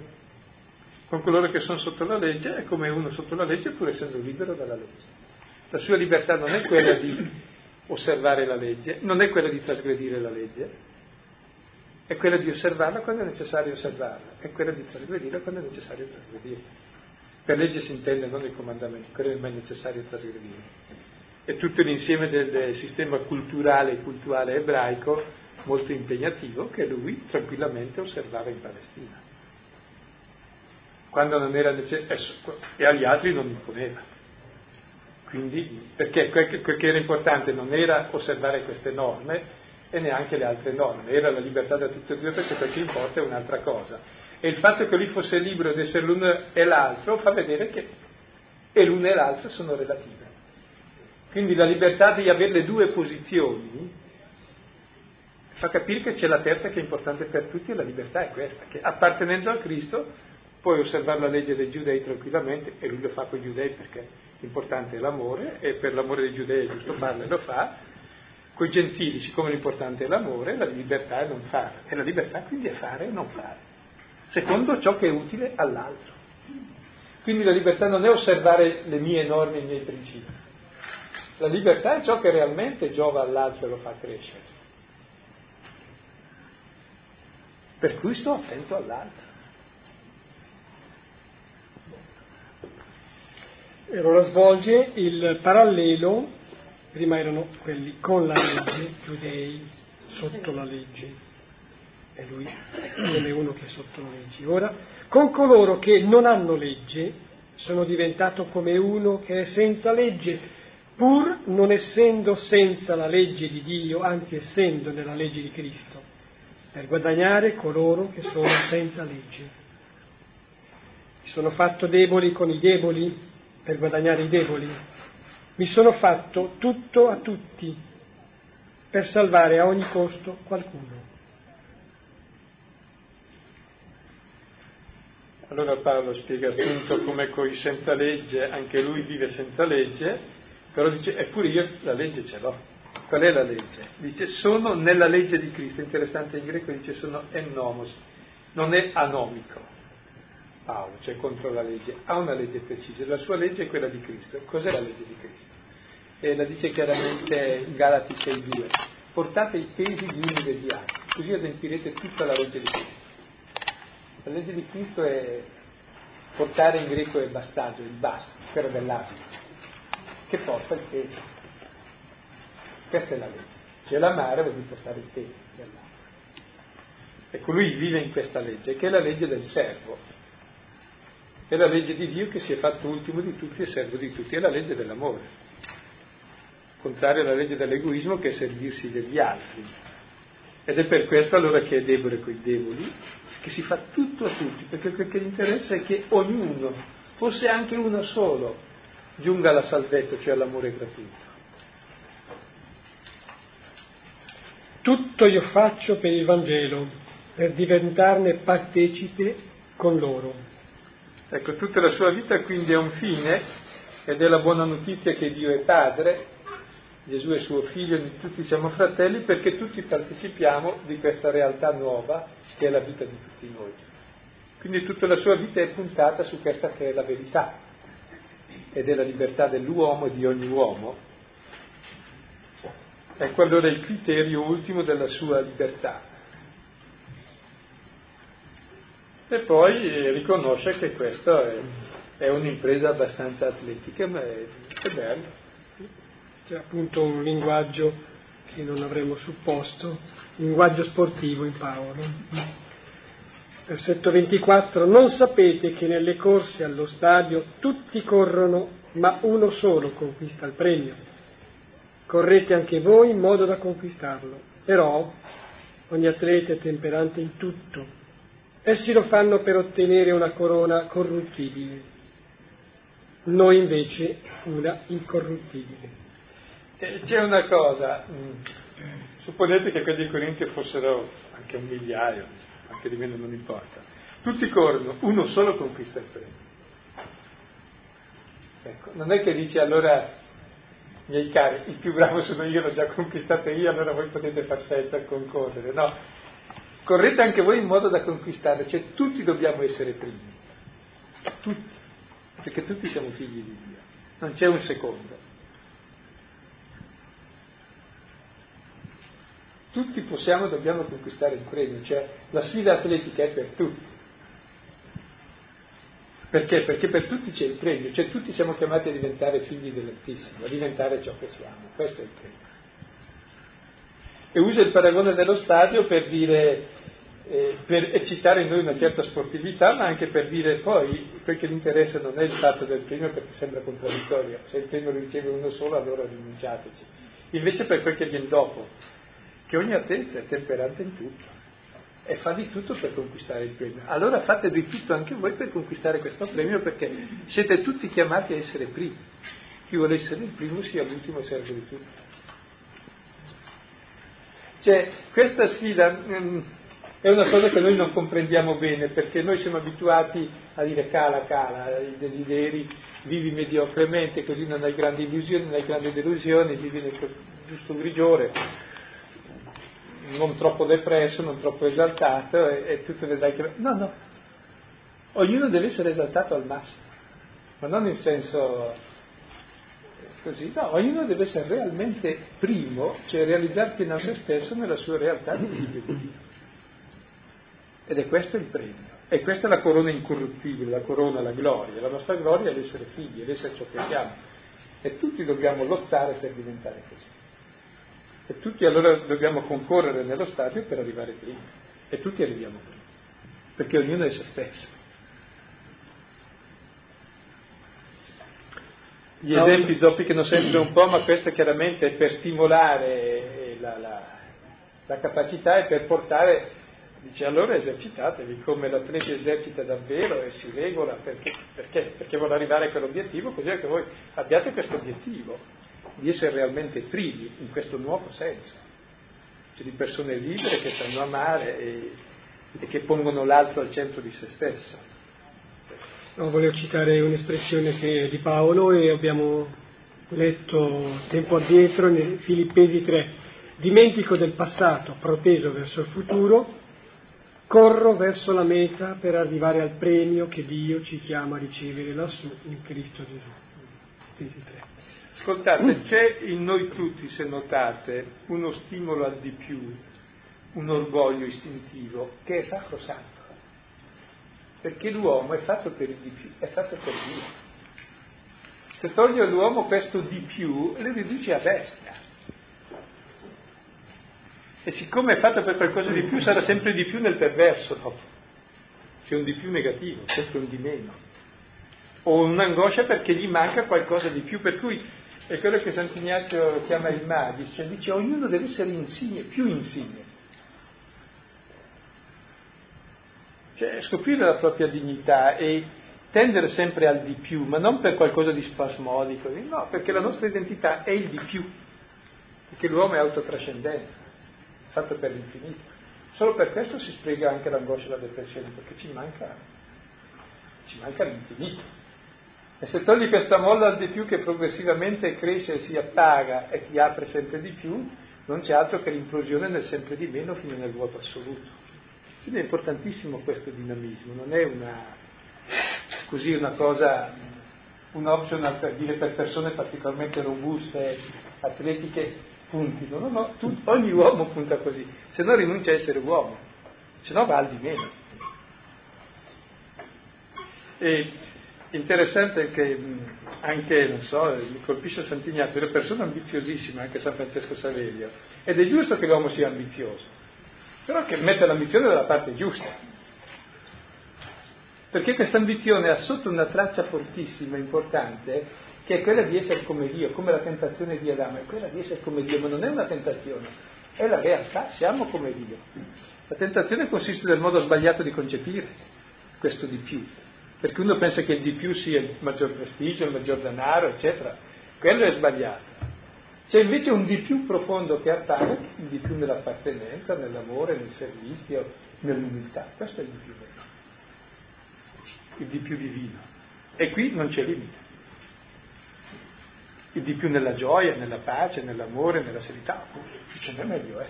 Con coloro che sono sotto la legge è come uno sotto la legge pur essendo libero dalla legge. La sua libertà non è quella di osservare la legge, non è quella di trasgredire la legge, è quella di osservarla quando è necessario osservarla, è quella di trasgredirla quando è necessario trasgredirla. Per legge si intende non i comandamenti, quello è mai necessario trasgredire. È tutto l'insieme del sistema culturale e culturale ebraico molto impegnativo che lui tranquillamente osservava in Palestina. Quando non era necessario, e agli altri non imponeva. Quindi, perché quel che era importante non era osservare queste norme e neanche le altre norme, era la libertà da tutte e due perché quel che importa è un'altra cosa e il fatto che lui fosse libero di essere l'uno e l'altro fa vedere che e l'uno e l'altro sono relative. Quindi la libertà di avere le due posizioni fa capire che c'è la terza che è importante per tutti e la libertà è questa, che appartenendo a Cristo puoi osservare la legge dei giudei tranquillamente e lui lo fa con i giudei perché l'importante è l'amore e per l'amore dei giudei è giusto farlo e lo fa, con i gentili siccome l'importante è l'amore, la libertà è non fare e la libertà quindi è fare e non fare secondo ciò che è utile all'altro. Quindi la libertà non è osservare le mie norme i miei principi. La libertà è ciò che realmente giova all'altro e lo fa crescere. Per cui sto attento all'altro. E allora svolge il parallelo, prima erano quelli con la legge, giudei, sotto la legge, e lui come uno che è sotto la legge. Ora, con coloro che non hanno legge, sono diventato come uno che è senza legge, pur non essendo senza la legge di Dio, anzi essendo nella legge di Cristo, per guadagnare coloro che sono senza legge. Mi sono fatto deboli con i deboli per guadagnare i deboli. Mi sono fatto tutto a tutti per salvare a ogni costo qualcuno. Allora Paolo spiega appunto come coi senza legge, anche lui vive senza legge, però dice, eppure io la legge ce l'ho. Qual è la legge? Dice, sono nella legge di Cristo, interessante in greco dice sono ennomos, non è anomico. Paolo, cioè contro la legge, ha una legge precisa, la sua legge è quella di Cristo. Cos'è la legge di Cristo? E la dice chiaramente in Galati 6.2, portate i pesi gli uni degli altri, così adempirete tutta la legge di Cristo. La legge di Cristo è portare in greco il bastaggio, il basto, quello dell'abito, che porta il peso. Questa è la legge. Cioè l'amare vuol dire portare il peso dell'altro. Ecco, lui vive in questa legge, che è la legge del servo. È la legge di Dio che si è fatto ultimo di tutti e servo di tutti, è la legge dell'amore. Contrario alla legge dell'egoismo che è servirsi degli altri. Ed è per questo allora che è debole coi deboli che si fa tutto a tutti, perché quel che interessa è che ognuno, forse anche uno solo, giunga alla salvezza, cioè all'amore gratuito. Tutto io faccio per il Vangelo, per diventarne partecipe con loro. Ecco, tutta la sua vita quindi è un fine ed è la buona notizia che Dio è Padre, Gesù è suo figlio, tutti siamo fratelli perché tutti partecipiamo di questa realtà nuova che è la vita di tutti noi. Quindi tutta la sua vita è puntata su questa che è la verità ed è la libertà dell'uomo e di ogni uomo. Ecco allora il criterio ultimo della sua libertà. E poi eh, riconosce che questa è, è un'impresa abbastanza atletica, ma è, è bello. C'è appunto un linguaggio che non avremmo supposto, linguaggio sportivo in Paolo. Versetto 24, non sapete che nelle corse allo stadio tutti corrono, ma uno solo conquista il premio. Correte anche voi in modo da conquistarlo, però ogni atleta è temperante in tutto. Essi lo fanno per ottenere una corona corruttibile, noi invece una incorruttibile. C'è una cosa, mm, supponete che quelli di Corinti fossero anche un migliaio, anche di meno non importa, tutti corrono, uno solo conquista il premio. Ecco, non è che dice allora, miei cari, il più bravo sono io, l'ho già conquistato io, allora voi potete far sei concorrere, no. Correte anche voi in modo da conquistare, cioè tutti dobbiamo essere primi, tutti, perché tutti siamo figli di Dio, non c'è un secondo. tutti possiamo e dobbiamo conquistare il premio, cioè la sfida atletica è per tutti. Perché? Perché per tutti c'è il premio, cioè tutti siamo chiamati a diventare figli dell'Altissimo, a diventare ciò che siamo, questo è il premio. E usa il paragone dello stadio per dire, eh, per eccitare in noi una certa sportività, ma anche per dire poi quel che gli interessa non è il fatto del premio perché sembra contraddittorio, se il premio lo riceve uno solo allora rinunciateci, invece per quel che viene dopo, che ogni atleta è temperante in tutto e fa di tutto per conquistare il premio. Allora fate di tutto anche voi per conquistare questo premio perché siete tutti chiamati a essere primi. Chi vuole essere il primo sia l'ultimo serve di tutto. Cioè, questa sfida mh, è una cosa che noi non comprendiamo bene perché noi siamo abituati a dire cala, cala, i desideri, vivi mediocremente, così non hai grandi illusioni, non hai grandi delusioni, vivi nel giusto grigiore non troppo depresso, non troppo esaltato e, e tutto vedrai che... No, no, ognuno deve essere esaltato al massimo, ma non in senso così, no, ognuno deve essere realmente primo, cioè realizzare pieno a se stesso nella sua realtà di Dio. Ed è questo il premio. E questa è la corona incorruttibile, la corona, la gloria. La nostra gloria è l'essere figli, è l'essere ciò che siamo. E tutti dobbiamo lottare per diventare così. E tutti allora dobbiamo concorrere nello stadio per arrivare prima. E tutti arriviamo prima. Perché ognuno è se stesso. Gli esempi zoppicano sempre un po', ma questo chiaramente è per stimolare la, la, la capacità e per portare Dice allora esercitatevi come l'atleta esercita davvero e si regola perché, perché? Perché vuole arrivare a quell'obiettivo, così che voi abbiate questo obiettivo di essere realmente privi in questo nuovo senso, cioè di persone libere che sanno amare e, e che pongono l'altro al centro di se stesso. No, volevo citare un'espressione che, di Paolo e abbiamo letto tempo addietro nei Filippesi 3. Dimentico del passato, proteso verso il futuro, corro verso la meta per arrivare al premio che Dio ci chiama a ricevere lassù in Cristo Gesù. Filippesi 3. Ascoltate, c'è in noi tutti, se notate, uno stimolo al di più, un orgoglio istintivo che è sacrosanto. Perché l'uomo è fatto per il di più, è fatto per Dio. Se toglie all'uomo questo di più, le riduce a bestia. E siccome è fatto per qualcosa di più, sarà sempre di più nel perverso dopo. C'è un di più negativo, sempre un di meno. O un'angoscia perché gli manca qualcosa di più, per cui è quello che Sant'Ignazio chiama il magis, cioè dice ognuno deve essere insigne, più insigne. Cioè scoprire la propria dignità e tendere sempre al di più, ma non per qualcosa di spasmodico, no, perché la nostra identità è il di più, perché l'uomo è autotrascendente, fatto per l'infinito. Solo per questo si spiega anche l'angoscia e la depressione, perché ci manca, ci manca l'infinito. E se togli questa molla al di più che progressivamente cresce e si appaga e ti apre sempre di più, non c'è altro che l'implosione nel sempre di meno fino nel vuoto assoluto. Quindi è importantissimo questo dinamismo, non è una, così una cosa, un optional per dire per persone particolarmente robuste, atletiche, puntino. No, no, tu, ogni uomo punta così, se no rinuncia a essere uomo, se no va al di meno. E interessante che anche, non so, mi colpisce Sant'Ignazio, è una persona ambiziosissima, anche San Francesco Saverio, ed è giusto che l'uomo sia ambizioso, però che metta l'ambizione dalla parte giusta. Perché questa ambizione ha sotto una traccia fortissima, importante, che è quella di essere come Dio, come la tentazione di Adamo, è quella di essere come Dio, ma non è una tentazione, è la realtà, siamo come Dio. La tentazione consiste nel modo sbagliato di concepire questo di più, perché uno pensa che il di più sia il maggior prestigio, il maggior denaro, eccetera. Quello è sbagliato. C'è invece un di più profondo che appare, il di più nell'appartenenza, nell'amore, nel servizio, nell'umiltà. Questo è il di più vero il di più divino. E qui non c'è limite. Il di più nella gioia, nella pace, nell'amore, nella serenità. Più ce n'è meglio è.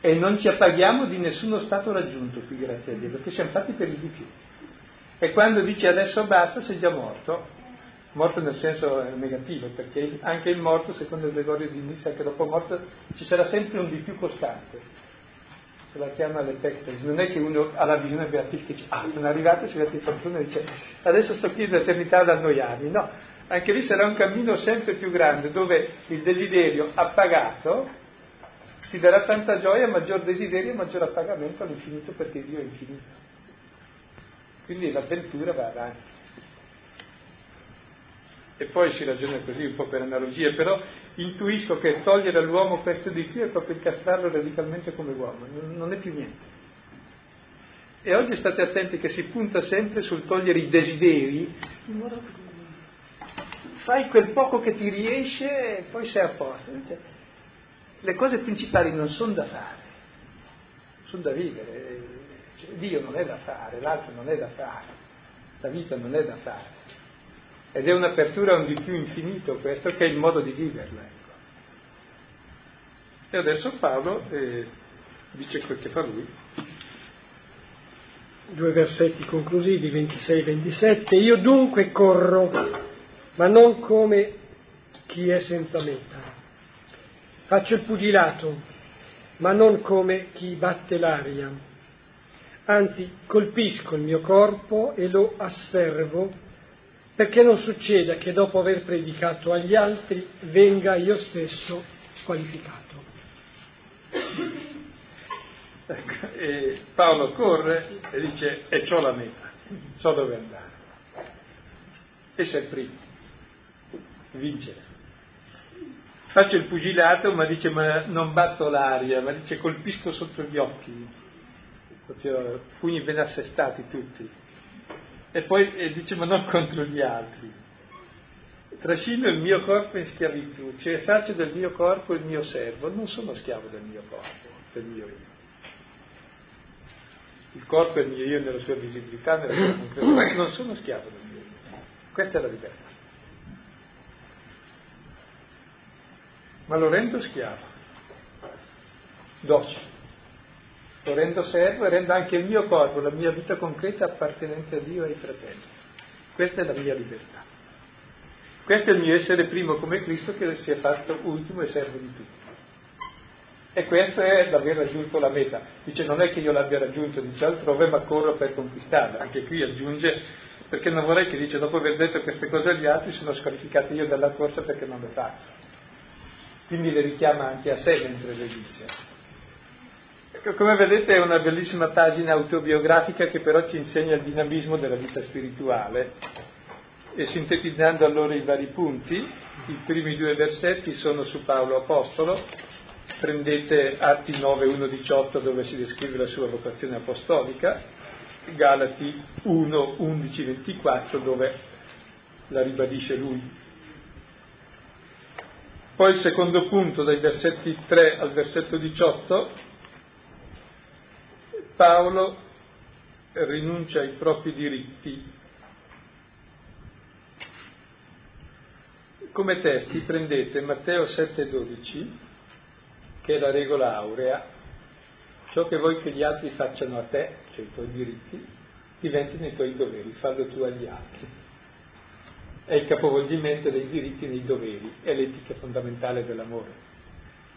E non ci appaghiamo di nessuno stato raggiunto qui, grazie a Dio, perché siamo fatti per il di più. E quando dici adesso basta, sei già morto. Morto nel senso negativo, perché anche il morto, secondo il Gregorio di Nissa, che dopo morto ci sarà sempre un di più costante la chiama l'epectesi, non è che uno ha la visione beatifica ah, sono arrivato, in fortuna e dice, adesso sto qui in eternità ad annoiarmi, no, anche lì sarà un cammino sempre più grande, dove il desiderio appagato ti darà tanta gioia, maggior desiderio e maggior appagamento all'infinito, perché Dio è infinito. Quindi l'avventura va avanti. E poi si ragiona così un po' per analogie, però intuisco che togliere all'uomo questo di più è proprio incastrarlo radicalmente come uomo, non è più niente. E oggi state attenti che si punta sempre sul togliere i desideri, fai quel poco che ti riesce e poi sei a posto. Le cose principali non sono da fare, sono da vivere. Cioè, Dio non è da fare, l'altro non è da fare, la vita non è da fare. Ed è un'apertura a un di più infinito questo che è il modo di viverla. Ecco. E adesso Paolo eh, dice quel che fa lui. Due versetti conclusivi, 26-27. Io dunque corro, ma non come chi è senza meta. Faccio il pugilato, ma non come chi batte l'aria. Anzi, colpisco il mio corpo e lo asservo perché non succeda che dopo aver predicato agli altri venga io stesso squalificato. Ecco, e Paolo corre e dice e c'ho la meta, so dove andare. Essere primo, vincere. faccio il pugilato, ma dice ma non batto l'aria, ma dice colpisco sotto gli occhi, pugni ben assestati tutti. E poi e dice ma non contro gli altri. Trascino il mio corpo in schiavitù, cioè faccio del mio corpo il mio servo, non sono schiavo del mio corpo, del mio io. Il corpo è il mio io nella sua visibilità, nella sua concretezza, non sono schiavo del mio io. Questa è la libertà. ma lo rendo schiavo, docile, lo rendo servo e rendo anche il mio corpo, la mia vita concreta appartenente a Dio e ai fratelli. Questa è la mia libertà. Questo è il mio essere primo come Cristo che si è fatto ultimo e servo di tutti. E questo è l'aver raggiunto la meta. Dice non è che io l'abbia raggiunto, dice altrove, ma corro per conquistarla. Anche qui aggiunge, perché non vorrei che dice dopo aver detto queste cose agli altri sono squalificato io dalla corsa perché non le faccio quindi le richiama anche a sé mentre le dice. Ecco, come vedete è una bellissima pagina autobiografica che però ci insegna il dinamismo della vita spirituale. E sintetizzando allora i vari punti, i primi due versetti sono su Paolo Apostolo, prendete Atti 9, 1, 18 dove si descrive la sua vocazione apostolica, Galati 1, 11, 24 dove la ribadisce lui. Poi il secondo punto, dai versetti 3 al versetto 18, Paolo rinuncia ai propri diritti. Come testi prendete Matteo 7,12, che è la regola aurea, ciò che vuoi che gli altri facciano a te, cioè i tuoi diritti, diventino i tuoi doveri, fallo tu agli altri. È il capovolgimento dei diritti nei doveri, è l'etica fondamentale dell'amore,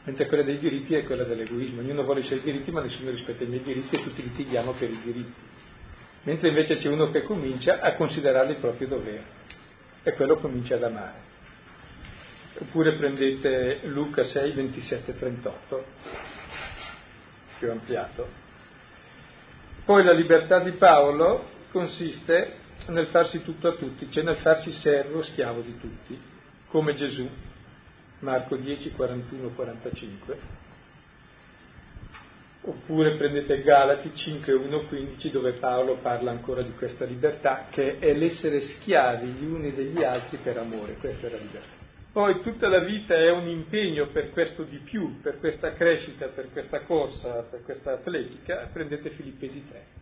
mentre quella dei diritti è quella dell'egoismo, ognuno vuole i suoi diritti ma nessuno rispetta i miei diritti e tutti litighiamo per i diritti, mentre invece c'è uno che comincia a considerarli il proprio dovere e quello comincia ad amare. Oppure prendete Luca 6, 27, 38, che ho ampliato. Poi la libertà di Paolo consiste nel farsi tutto a tutti, cioè nel farsi servo, schiavo di tutti, come Gesù, Marco 10, 41, 45. Oppure prendete Galati 5, 1, 15 dove Paolo parla ancora di questa libertà che è l'essere schiavi gli uni degli altri per amore, questa è la libertà. Poi tutta la vita è un impegno per questo di più, per questa crescita, per questa corsa, per questa atletica, prendete Filippesi 3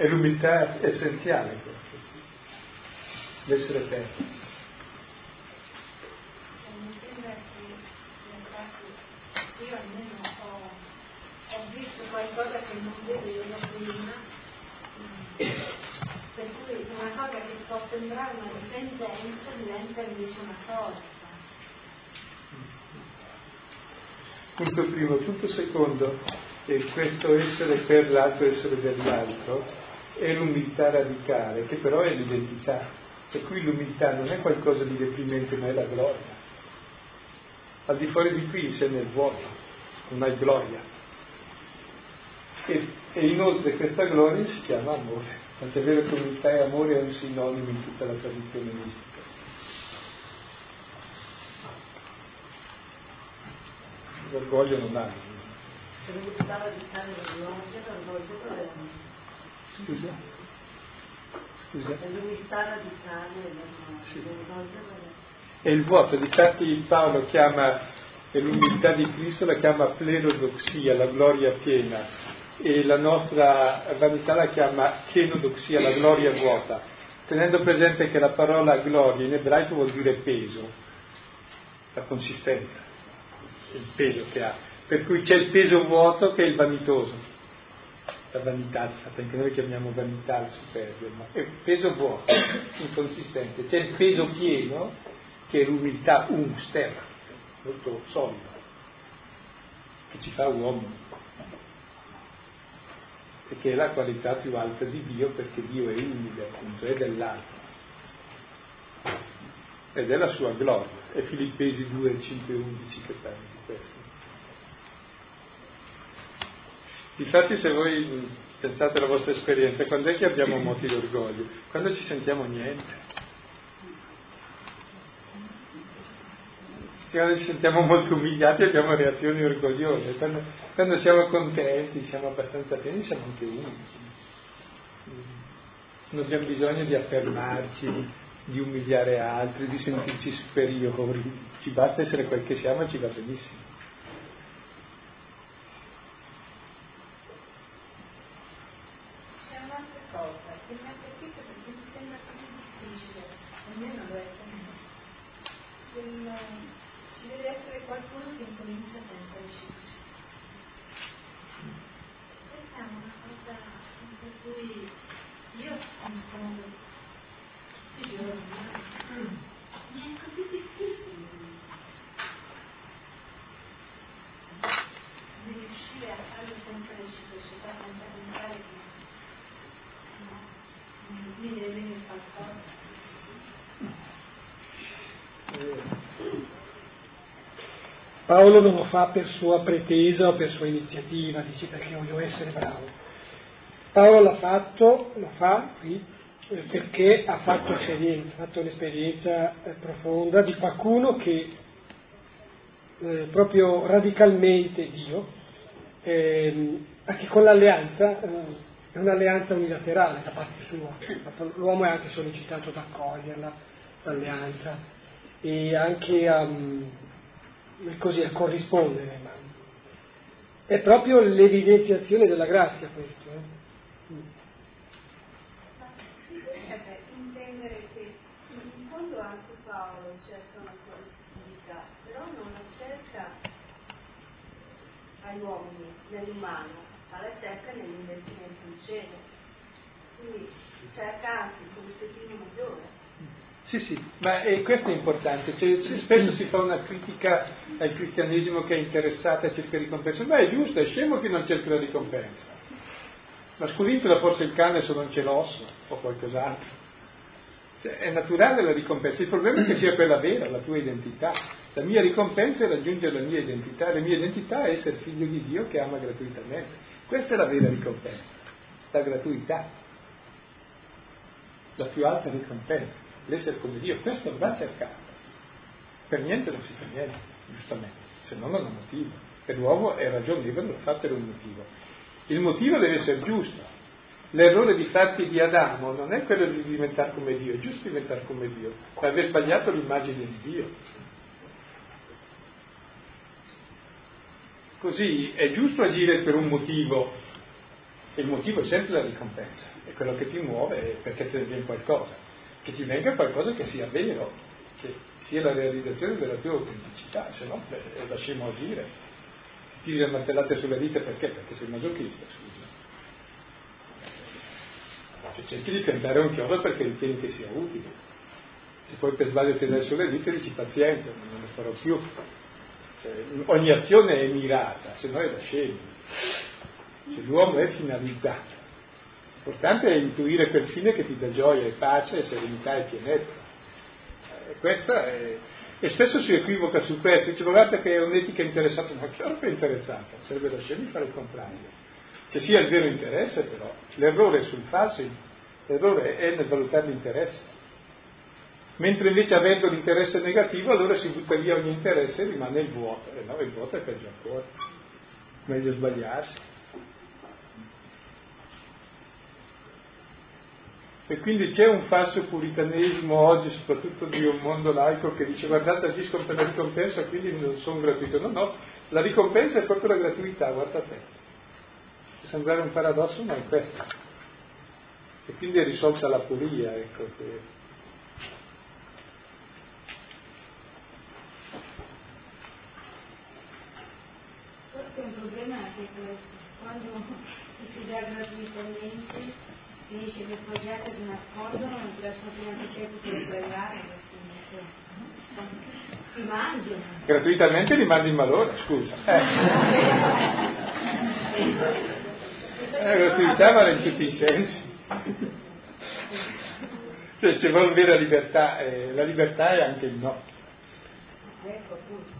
È l'umiltà essenziale questo, l'essere aperto. Io almeno ho, ho visto qualcosa che non vedevo prima, per cui una cosa che può sembrare una dipendenza diventa invece una forza. Punto primo. Punto secondo, e questo essere per l'altro, essere dell'altro, è l'umiltà radicale, che però è l'identità. Per cui l'umiltà non è qualcosa di deprimente, ma è la gloria. Al di fuori di qui sei nel vuoto, non hai gloria. e, e inoltre questa gloria si chiama amore. Tant'è vero che umiltà e amore è un sinonimo in tutta la tradizione mistica. L'orgoglio non ha. Scusa? Scusa? Sì. E il vuoto, difatti Paolo chiama e l'umiltà di Cristo la chiama plerodoxia, la gloria piena, e la nostra vanità la chiama chenodoxia, la gloria vuota, tenendo presente che la parola gloria in ebraico vuol dire peso, la consistenza, il peso che ha. Per cui c'è il peso vuoto che è il vanitoso, la vanità, anche noi chiamiamo vanità il superbio, ma è un peso vuoto, *coughs* inconsistente. C'è il peso pieno che è l'umiltà umster, molto solido, che ci fa uomini e che è la qualità più alta di Dio perché Dio è umile, appunto, è dell'alto ed è la sua gloria. È Filippesi 2, 5 11 che parla di questo. Infatti se voi pensate alla vostra esperienza, quando è che abbiamo moti d'orgoglio? Quando ci sentiamo niente. quando ci sentiamo molto umiliati abbiamo reazioni orgogliose, quando, quando siamo contenti, siamo abbastanza pieni, siamo anche unici. Non abbiamo bisogno di affermarci, di umiliare altri, di sentirci superiori, ci basta essere quel che siamo e ci va benissimo. Paolo non lo fa per sua pretesa o per sua iniziativa, dice perché voglio essere bravo. Paolo l'ha fatto, lo fa qui, eh, perché ha fatto esperienza, ha fatto un'esperienza eh, profonda di qualcuno che eh, proprio radicalmente Dio, eh, anche con l'alleanza, eh, è un'alleanza unilaterale da parte sua, l'uomo è anche sollecitato ad accoglierla, l'alleanza, e anche a... Um, così a corrispondere, ma è proprio l'evidenziazione della grazia questo. Eh? agli uomini, nell'umano, ma la cerca nell'investimento in cielo. Quindi cerca anche il corrispettivo maggiore. Sì, sì, ma eh, questo è importante, cioè, spesso si fa una critica al cristianesimo che è interessato a cercare ricompensa, ma è giusto, è scemo che non cerca la ricompensa. Ma scudinsela forse il cane se non c'è l'osso o qualcos'altro. Cioè, è naturale la ricompensa, il problema è che sia quella vera, la tua identità. La mia ricompensa è raggiungere la mia identità, la mia identità è essere figlio di Dio che ama gratuitamente. Questa è la vera ricompensa, la gratuità, la più alta ricompensa l'essere come Dio, questo va cercato. Per niente non si fa niente, giustamente, se no non ha motivo. Per l'uomo è ragionevole, lo fa per un motivo. Il motivo deve essere giusto. L'errore di fatti di Adamo non è quello di diventare come Dio, è giusto diventare come Dio, ma aver sbagliato l'immagine di Dio. Così è giusto agire per un motivo, e il motivo è sempre la ricompensa, è quello che ti muove perché ti viene qualcosa che ti venga qualcosa che sia vero, che sia la realizzazione della tua autenticità, se no eh, lasciamo agire. Ti le martellate sulle dita perché? Perché sei masochista, scusa. Se cerchi di piantare un chiodo perché ritieni che sia utile. Se poi per sbaglio ti dai sulle dita dici pazienza, non ne farò più. Cioè, ogni azione è mirata, se no è da scemi. Cioè, l'uomo è finalizzato L'importante è intuire quel fine che ti dà gioia e pace, serenità e pienezza. E, questa è, e spesso si equivoca su questo, dice guarda che è un'etica interessata, ma chiaro che è interessata, serve da scemi fare il contrario. che sia il vero interesse però, l'errore è sul falso, l'errore è nel valutare l'interesse. Mentre invece avendo l'interesse negativo allora si butta via ogni interesse e rimane il vuoto, e no, il vuoto è peggio ancora, meglio sbagliarsi. E quindi c'è un falso puritanesimo oggi, soprattutto di un mondo laico, che dice guardate agiscono per la ricompensa, quindi non sono gratuito. No, no, la ricompensa è proprio la gratuità, guarda te. Può sembrare un paradosso, ma è questo. E quindi è risolta la puria, ecco. Che... Forse un problema è questo, quando *laughs* si dà gratuitamente finisce le progetto di nascondono, non ti lasciano più neanche tempo per sbagliare, si mangiano. Gratuitamente li mandi in malore, scusa. *laughs* Eh. La gratuità vale in tutti i sensi. Cioè, ci vuole vera libertà, e la libertà è anche il no. Ecco appunto.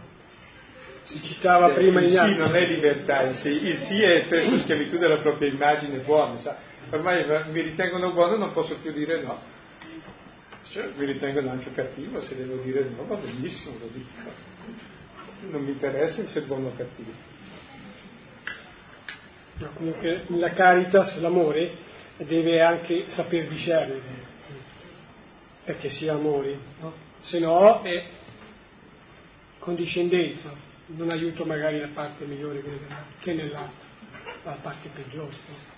Si citava Cioè, prima il sì non è libertà, il sì, il sì è spesso schiavitù della propria immagine buona, sa? Ormai mi ritengono buono non posso più dire no. Cioè, mi ritengono anche cattivo, se devo dire no va benissimo, lo dico. Non mi interessa se è buono o cattivo. No, comunque la caritas, l'amore, deve anche saper discernere perché sia amore, no? se no è condiscendenza, non aiuto magari la parte migliore che nell'altra, la parte peggiore.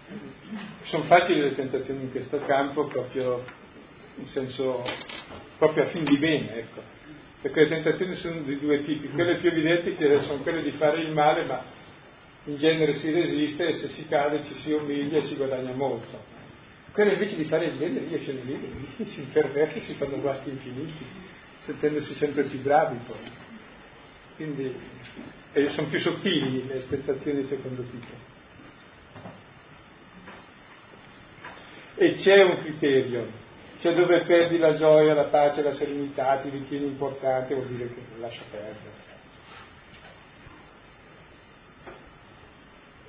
Sono facili le tentazioni in questo campo proprio in senso proprio a fin di bene, ecco. Perché le tentazioni sono di due tipi, quelle più evidenti che sono quelle di fare il male, ma in genere si resiste e se si cade ci si umilia e si guadagna molto. Quelle invece di fare il bene, io ce ne vedo, si imperversa e si fanno guasti infiniti, sentendosi sempre più bravi poi. Quindi sono più sottili le tentazioni secondo tipo. E c'è un criterio, cioè dove perdi la gioia, la pace, la serenità, ti ritieni importante, vuol dire che lascia perdere.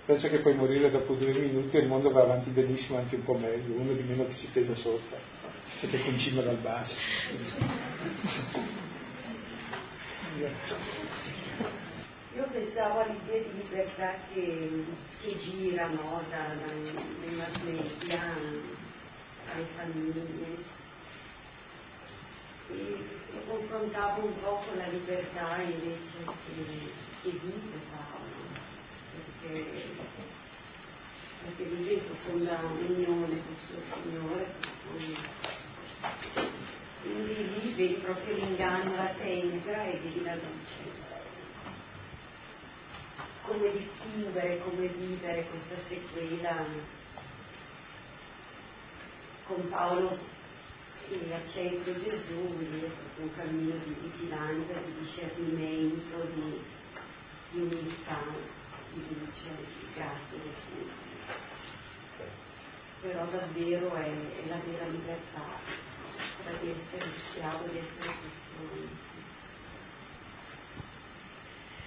Pensa che puoi morire dopo due minuti e il mondo va avanti benissimo, anche un po' meglio, uno di meno che si pesa sopra, che ti concima dal basso. Io pensavo all'idea di libertà che, che gira no, da, da, dai mass media alle famiglie. E lo confrontavo un po' con la libertà invece che, che vive Paolo, perché, perché vive in profonda unione con il suo Signore, quindi lì vedi proprio l'inganno, la tenegra e vedi la luce come distinguere, come vivere questa sequela con Paolo che al centro Gesù, è proprio un cammino di vigilanza, di discernimento, di, di umiltà, di luce, di grazia, di Però davvero è, è la vera libertà, quella di essere schiavo, di essere custodi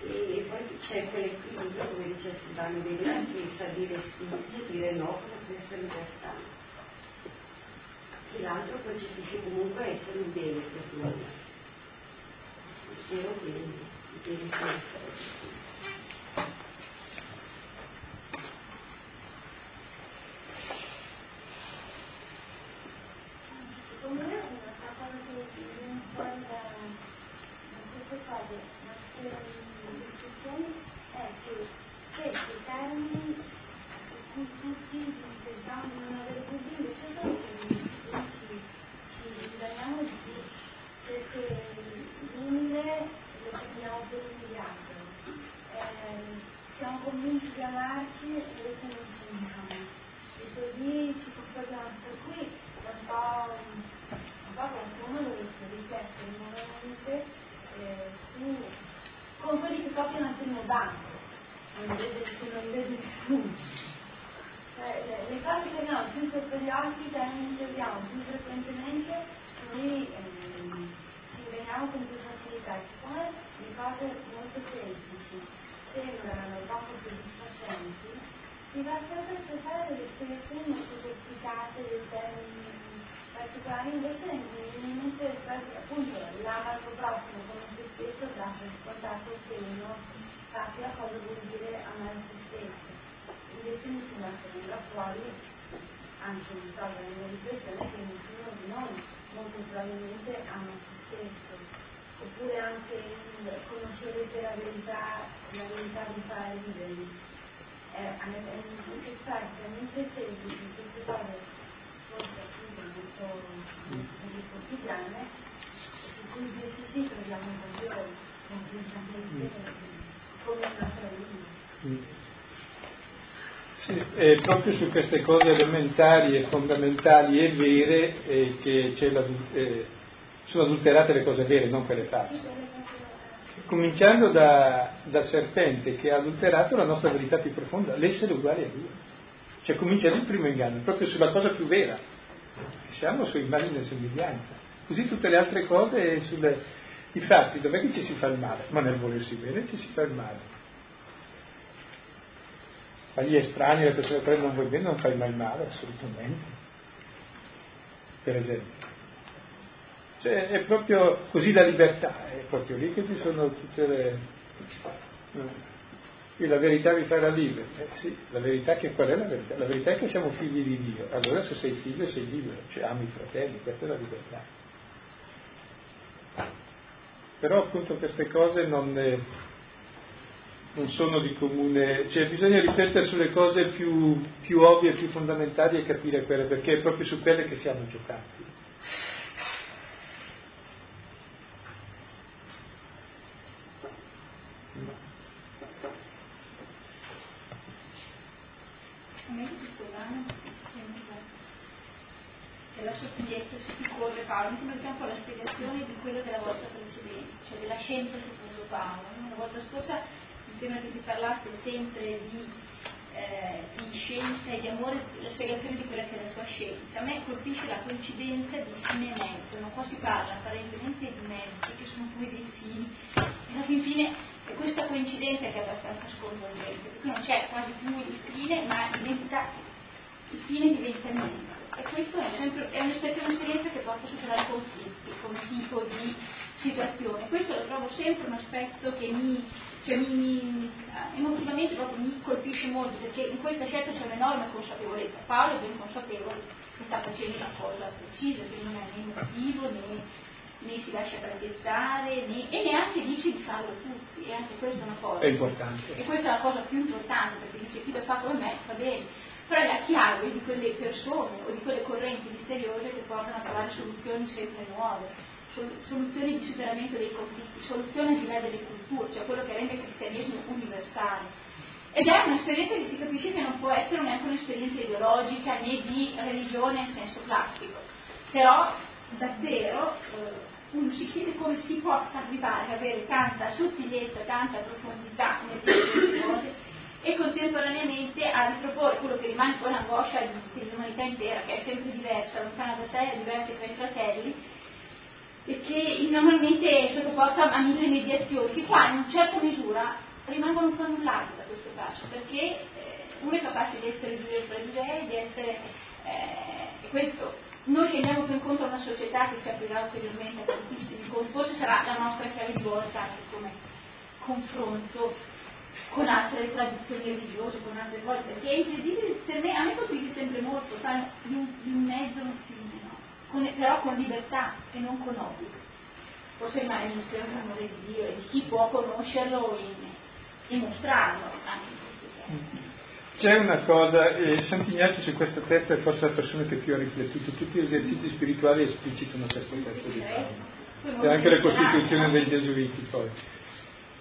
e poi c'è quell'equilibrio dove dice Silvano Vedra che sa dire sì e dire no la stessa libertà e l'altro percepisce comunque essere un bene per noi. Il vero bene il bene per essere Secondo me una cosa che viene fuori da queste cose, ma che discussione è che questi termini su cui tutti pensiamo di non avere dubbi invece sono quelli su cui ci, ci guadagniamo di più, perché l'umile lo prendiamo per umiliato, eh, siamo convinti di amarci e invece non ci amiamo, e così ci comportiamo, per cui è un po', un po' come uno dovesse riflettere nuovamente eh, su con quelli che copiano anche il mio banco, non vede, non vede nessuno. Cioè, le, le cose che abbiamo più sotto gli occhi, che abbiamo più frequentemente, noi ehm, ci inganniamo con più facilità. Siccome le cose molto semplici sembrano poco soddisfacenti, si va sempre fare delle spiegazioni molto complicate dei termini particolari, invece mi mente appunto l'amato prossimo come se stesso dà per scontato che uno sappia cosa vuol dire amare se stesso. Invece mi sembra fuori anche mi so, la mia riflessione che nessuno di noi molto probabilmente ama se stesso. Oppure anche conoscerete la verità, la verità di fare liberi eh, in che parte, in che senso, in queste cose forse appunto molto, molto quotidiane, su cui invece sì troviamo proprio completamente come una vita. Sì, è proprio su queste cose elementari e fondamentali e vere eh, che eh, sono adulterate le cose vere, non quelle false cominciando da, dal serpente che ha adulterato la nostra verità più profonda, l'essere uguali a Dio. Cioè comincia il primo inganno, proprio sulla cosa più vera, siamo su immagine e somiglianza. Così tutte le altre cose sulle... Infatti, dov'è che ci si fa il male? Ma nel volersi bene ci si fa il male. Agli estranei, le persone che non vuoi bene, non fai mai male, assolutamente. Per esempio. Cioè è proprio così la libertà, è proprio lì che ci sono tutte le... E la verità vi farà libero. Eh sì, la verità che qual è la verità? La verità è che siamo figli di Dio. Allora se sei figlio sei libero, cioè ami i fratelli, questa è la libertà. Però appunto queste cose non, non sono di comune, cioè bisogna riflettere sulle cose più, più ovvie, più fondamentali e capire quelle, perché è proprio su quelle che siamo giocati. Paolo, mi sembra che sia un po' la spiegazione di quello della volta precedente, cioè della scienza secondo Paolo. La volta scorsa mi sembra che si parlasse sempre di, eh, di scienza e di amore, la spiegazione di quella che è la sua scienza. A me colpisce la coincidenza di fine e mezzo, non qua si parla apparentemente di mezzi, che sono come dei fini, e alla fin fine è questa coincidenza che è abbastanza sconvolgente, perché non c'è quasi più il fine, ma diventa, il fine diventa mezzo. E questo è, sempre, è un'esperienza che porta a superare conflitti come tipo di situazione. Questo lo trovo sempre un aspetto che mi, cioè mi, mi eh, emotivamente proprio mi colpisce molto perché in questa scelta c'è un'enorme consapevolezza. Paolo è ben consapevole che sta facendo una cosa precisa, che non è né motivo né, né si lascia traversare né, e neanche dice di farlo tutti. E anche questa è una cosa. È importante. E questa è la cosa più importante perché dice chi l'ha fatto come me va bene però è la chiave di quelle persone o di quelle correnti misteriose che portano a trovare soluzioni sempre nuove, soluzioni di superamento dei conflitti, soluzioni di là delle culture, cioè quello che rende il cristianesimo universale. Ed è un'esperienza che si capisce che non può essere neanche un'esperienza ideologica né di religione in senso classico, però davvero eh, uno si chiede come si possa arrivare ad avere tanta sottigliezza, tanta profondità nel dire queste cose e contemporaneamente a riproporre quello che rimane poi l'angoscia dell'umanità intera, che è sempre diversa, lontana da sé, diversa tra i fratelli, e che normalmente è sottoposta a mille mediazioni, che qua in certa misura rimangono un po' annullati da questo passo, perché eh, uno è capace di essere giudeo fra giudei, di essere, eh, questo, noi che andiamo più incontro a una società che si aprirà ulteriormente a tantissimi incontri, forse sarà la nostra chiave di volta anche come confronto con altre tradizioni religiose, con altre cose, perché è incredibile, per me, a me colpisce sempre molto, sai, di un, di un mezzo un? Con, però con libertà e non con obbligo. Forse rimane il mistero dell'amore di Dio e di chi può conoscerlo e, e mostrarlo anche in questo caso. C'è una cosa, eh, Sant'Ignazio su questo testo è forse la persona che più ha riflettuto, tutti gli esercizi spirituali esplicitano questo testo di Paolo, e anche le costituzioni dei Gesuiti poi.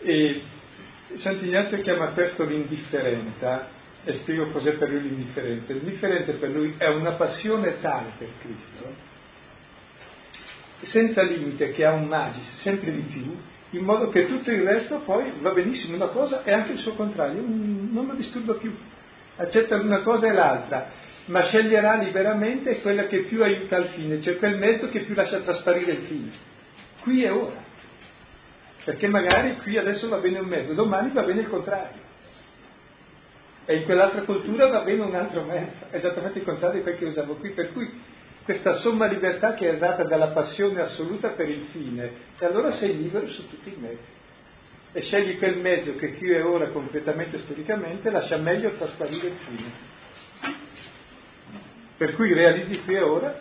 E Sant'Ignazio chiama questo l'indifferenza e spiego cos'è per lui l'indifferenza. L'indifferenza per lui è una passione tale per Cristo, senza limite, che ha un magis sempre di più, in modo che tutto il resto poi va benissimo una cosa e anche il suo contrario, non lo disturba più, accetta una cosa e l'altra, ma sceglierà liberamente quella che più aiuta al fine, cioè quel mezzo che più lascia trasparire il fine, qui e ora perché magari qui adesso va bene un mezzo, domani va bene il contrario. E in quell'altra cultura va bene un altro mezzo, esattamente il contrario di quel che usavo qui, per cui questa somma libertà che è data dalla passione assoluta per il fine, e allora sei libero su tutti i mezzi. E scegli quel mezzo che qui e ora concretamente storicamente lascia meglio trasparire il fine. Per cui realizzi qui e ora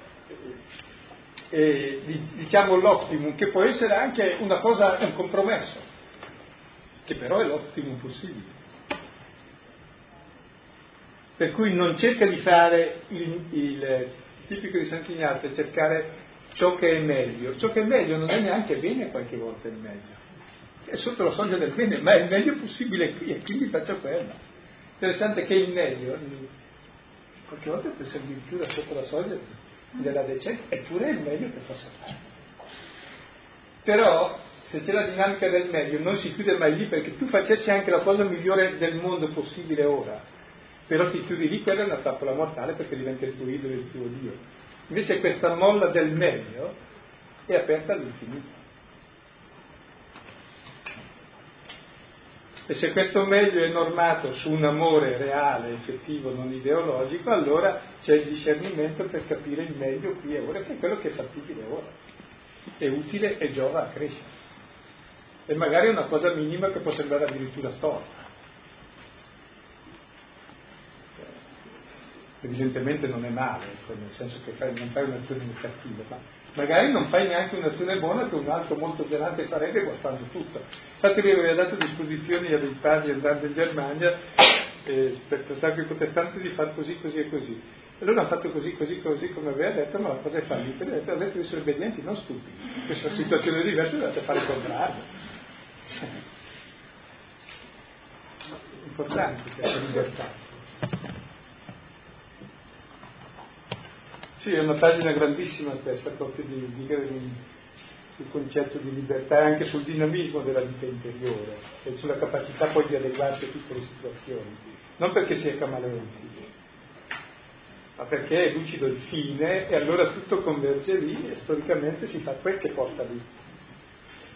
eh, diciamo l'optimum, che può essere anche una cosa, un compromesso, che però è l'optimum possibile. Per cui non cerca di fare il, il tipico di Sant'Ignazio, cercare ciò che è meglio. Ciò che è meglio non è neanche bene qualche volta il meglio. È sotto la soglia del bene, ma è il meglio possibile qui e quindi faccio quello. Interessante che il meglio, qualche volta può essere addirittura sotto la soglia della decenza, eppure è il meglio che possa fare. Però se c'è la dinamica del meglio non si chiude mai lì perché tu facessi anche la cosa migliore del mondo possibile ora però ti chiudi lì, quella è una trappola mortale perché diventa il tuo idolo e il tuo Dio. Invece questa molla del meglio è aperta all'infinito. E se questo meglio è normato su un amore reale, effettivo, non ideologico, allora c'è il discernimento per capire il meglio qui e ora, che è quello che è fattibile ora. È utile e giova a crescere. E magari è una cosa minima che può sembrare addirittura storta. Evidentemente non è male, ecco, nel senso che fai, non fai un'azione cattiva, ma magari non fai neanche un'azione buona che un altro molto zelante farebbe guardando tutto. Infatti lui aveva dato disposizioni a dei padri andando in Germania eh, per trattare i protestanti di fare così, così e così. E loro hanno fatto così, così, così come aveva detto, ma la cosa è fallita. Ha detto, detto di essere obbedienti, non stupidi. Questa situazione diversa, dovete fare il contrario. Importante questa libertà. Sì, è una pagina grandissima questa, proprio di, di, sul concetto di libertà e anche sul dinamismo della vita interiore e sulla capacità poi di adeguarsi a tutte le situazioni. Non perché sia camaleonti, ma perché è lucido il fine e allora tutto converge lì e storicamente si fa quel che porta lì.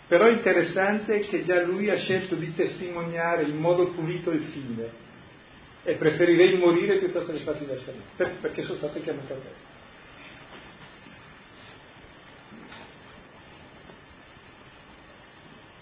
Però è interessante che già lui ha scelto di testimoniare in modo pulito il fine e preferirei morire piuttosto che far diversamente, perché sono stato chiamato a questo.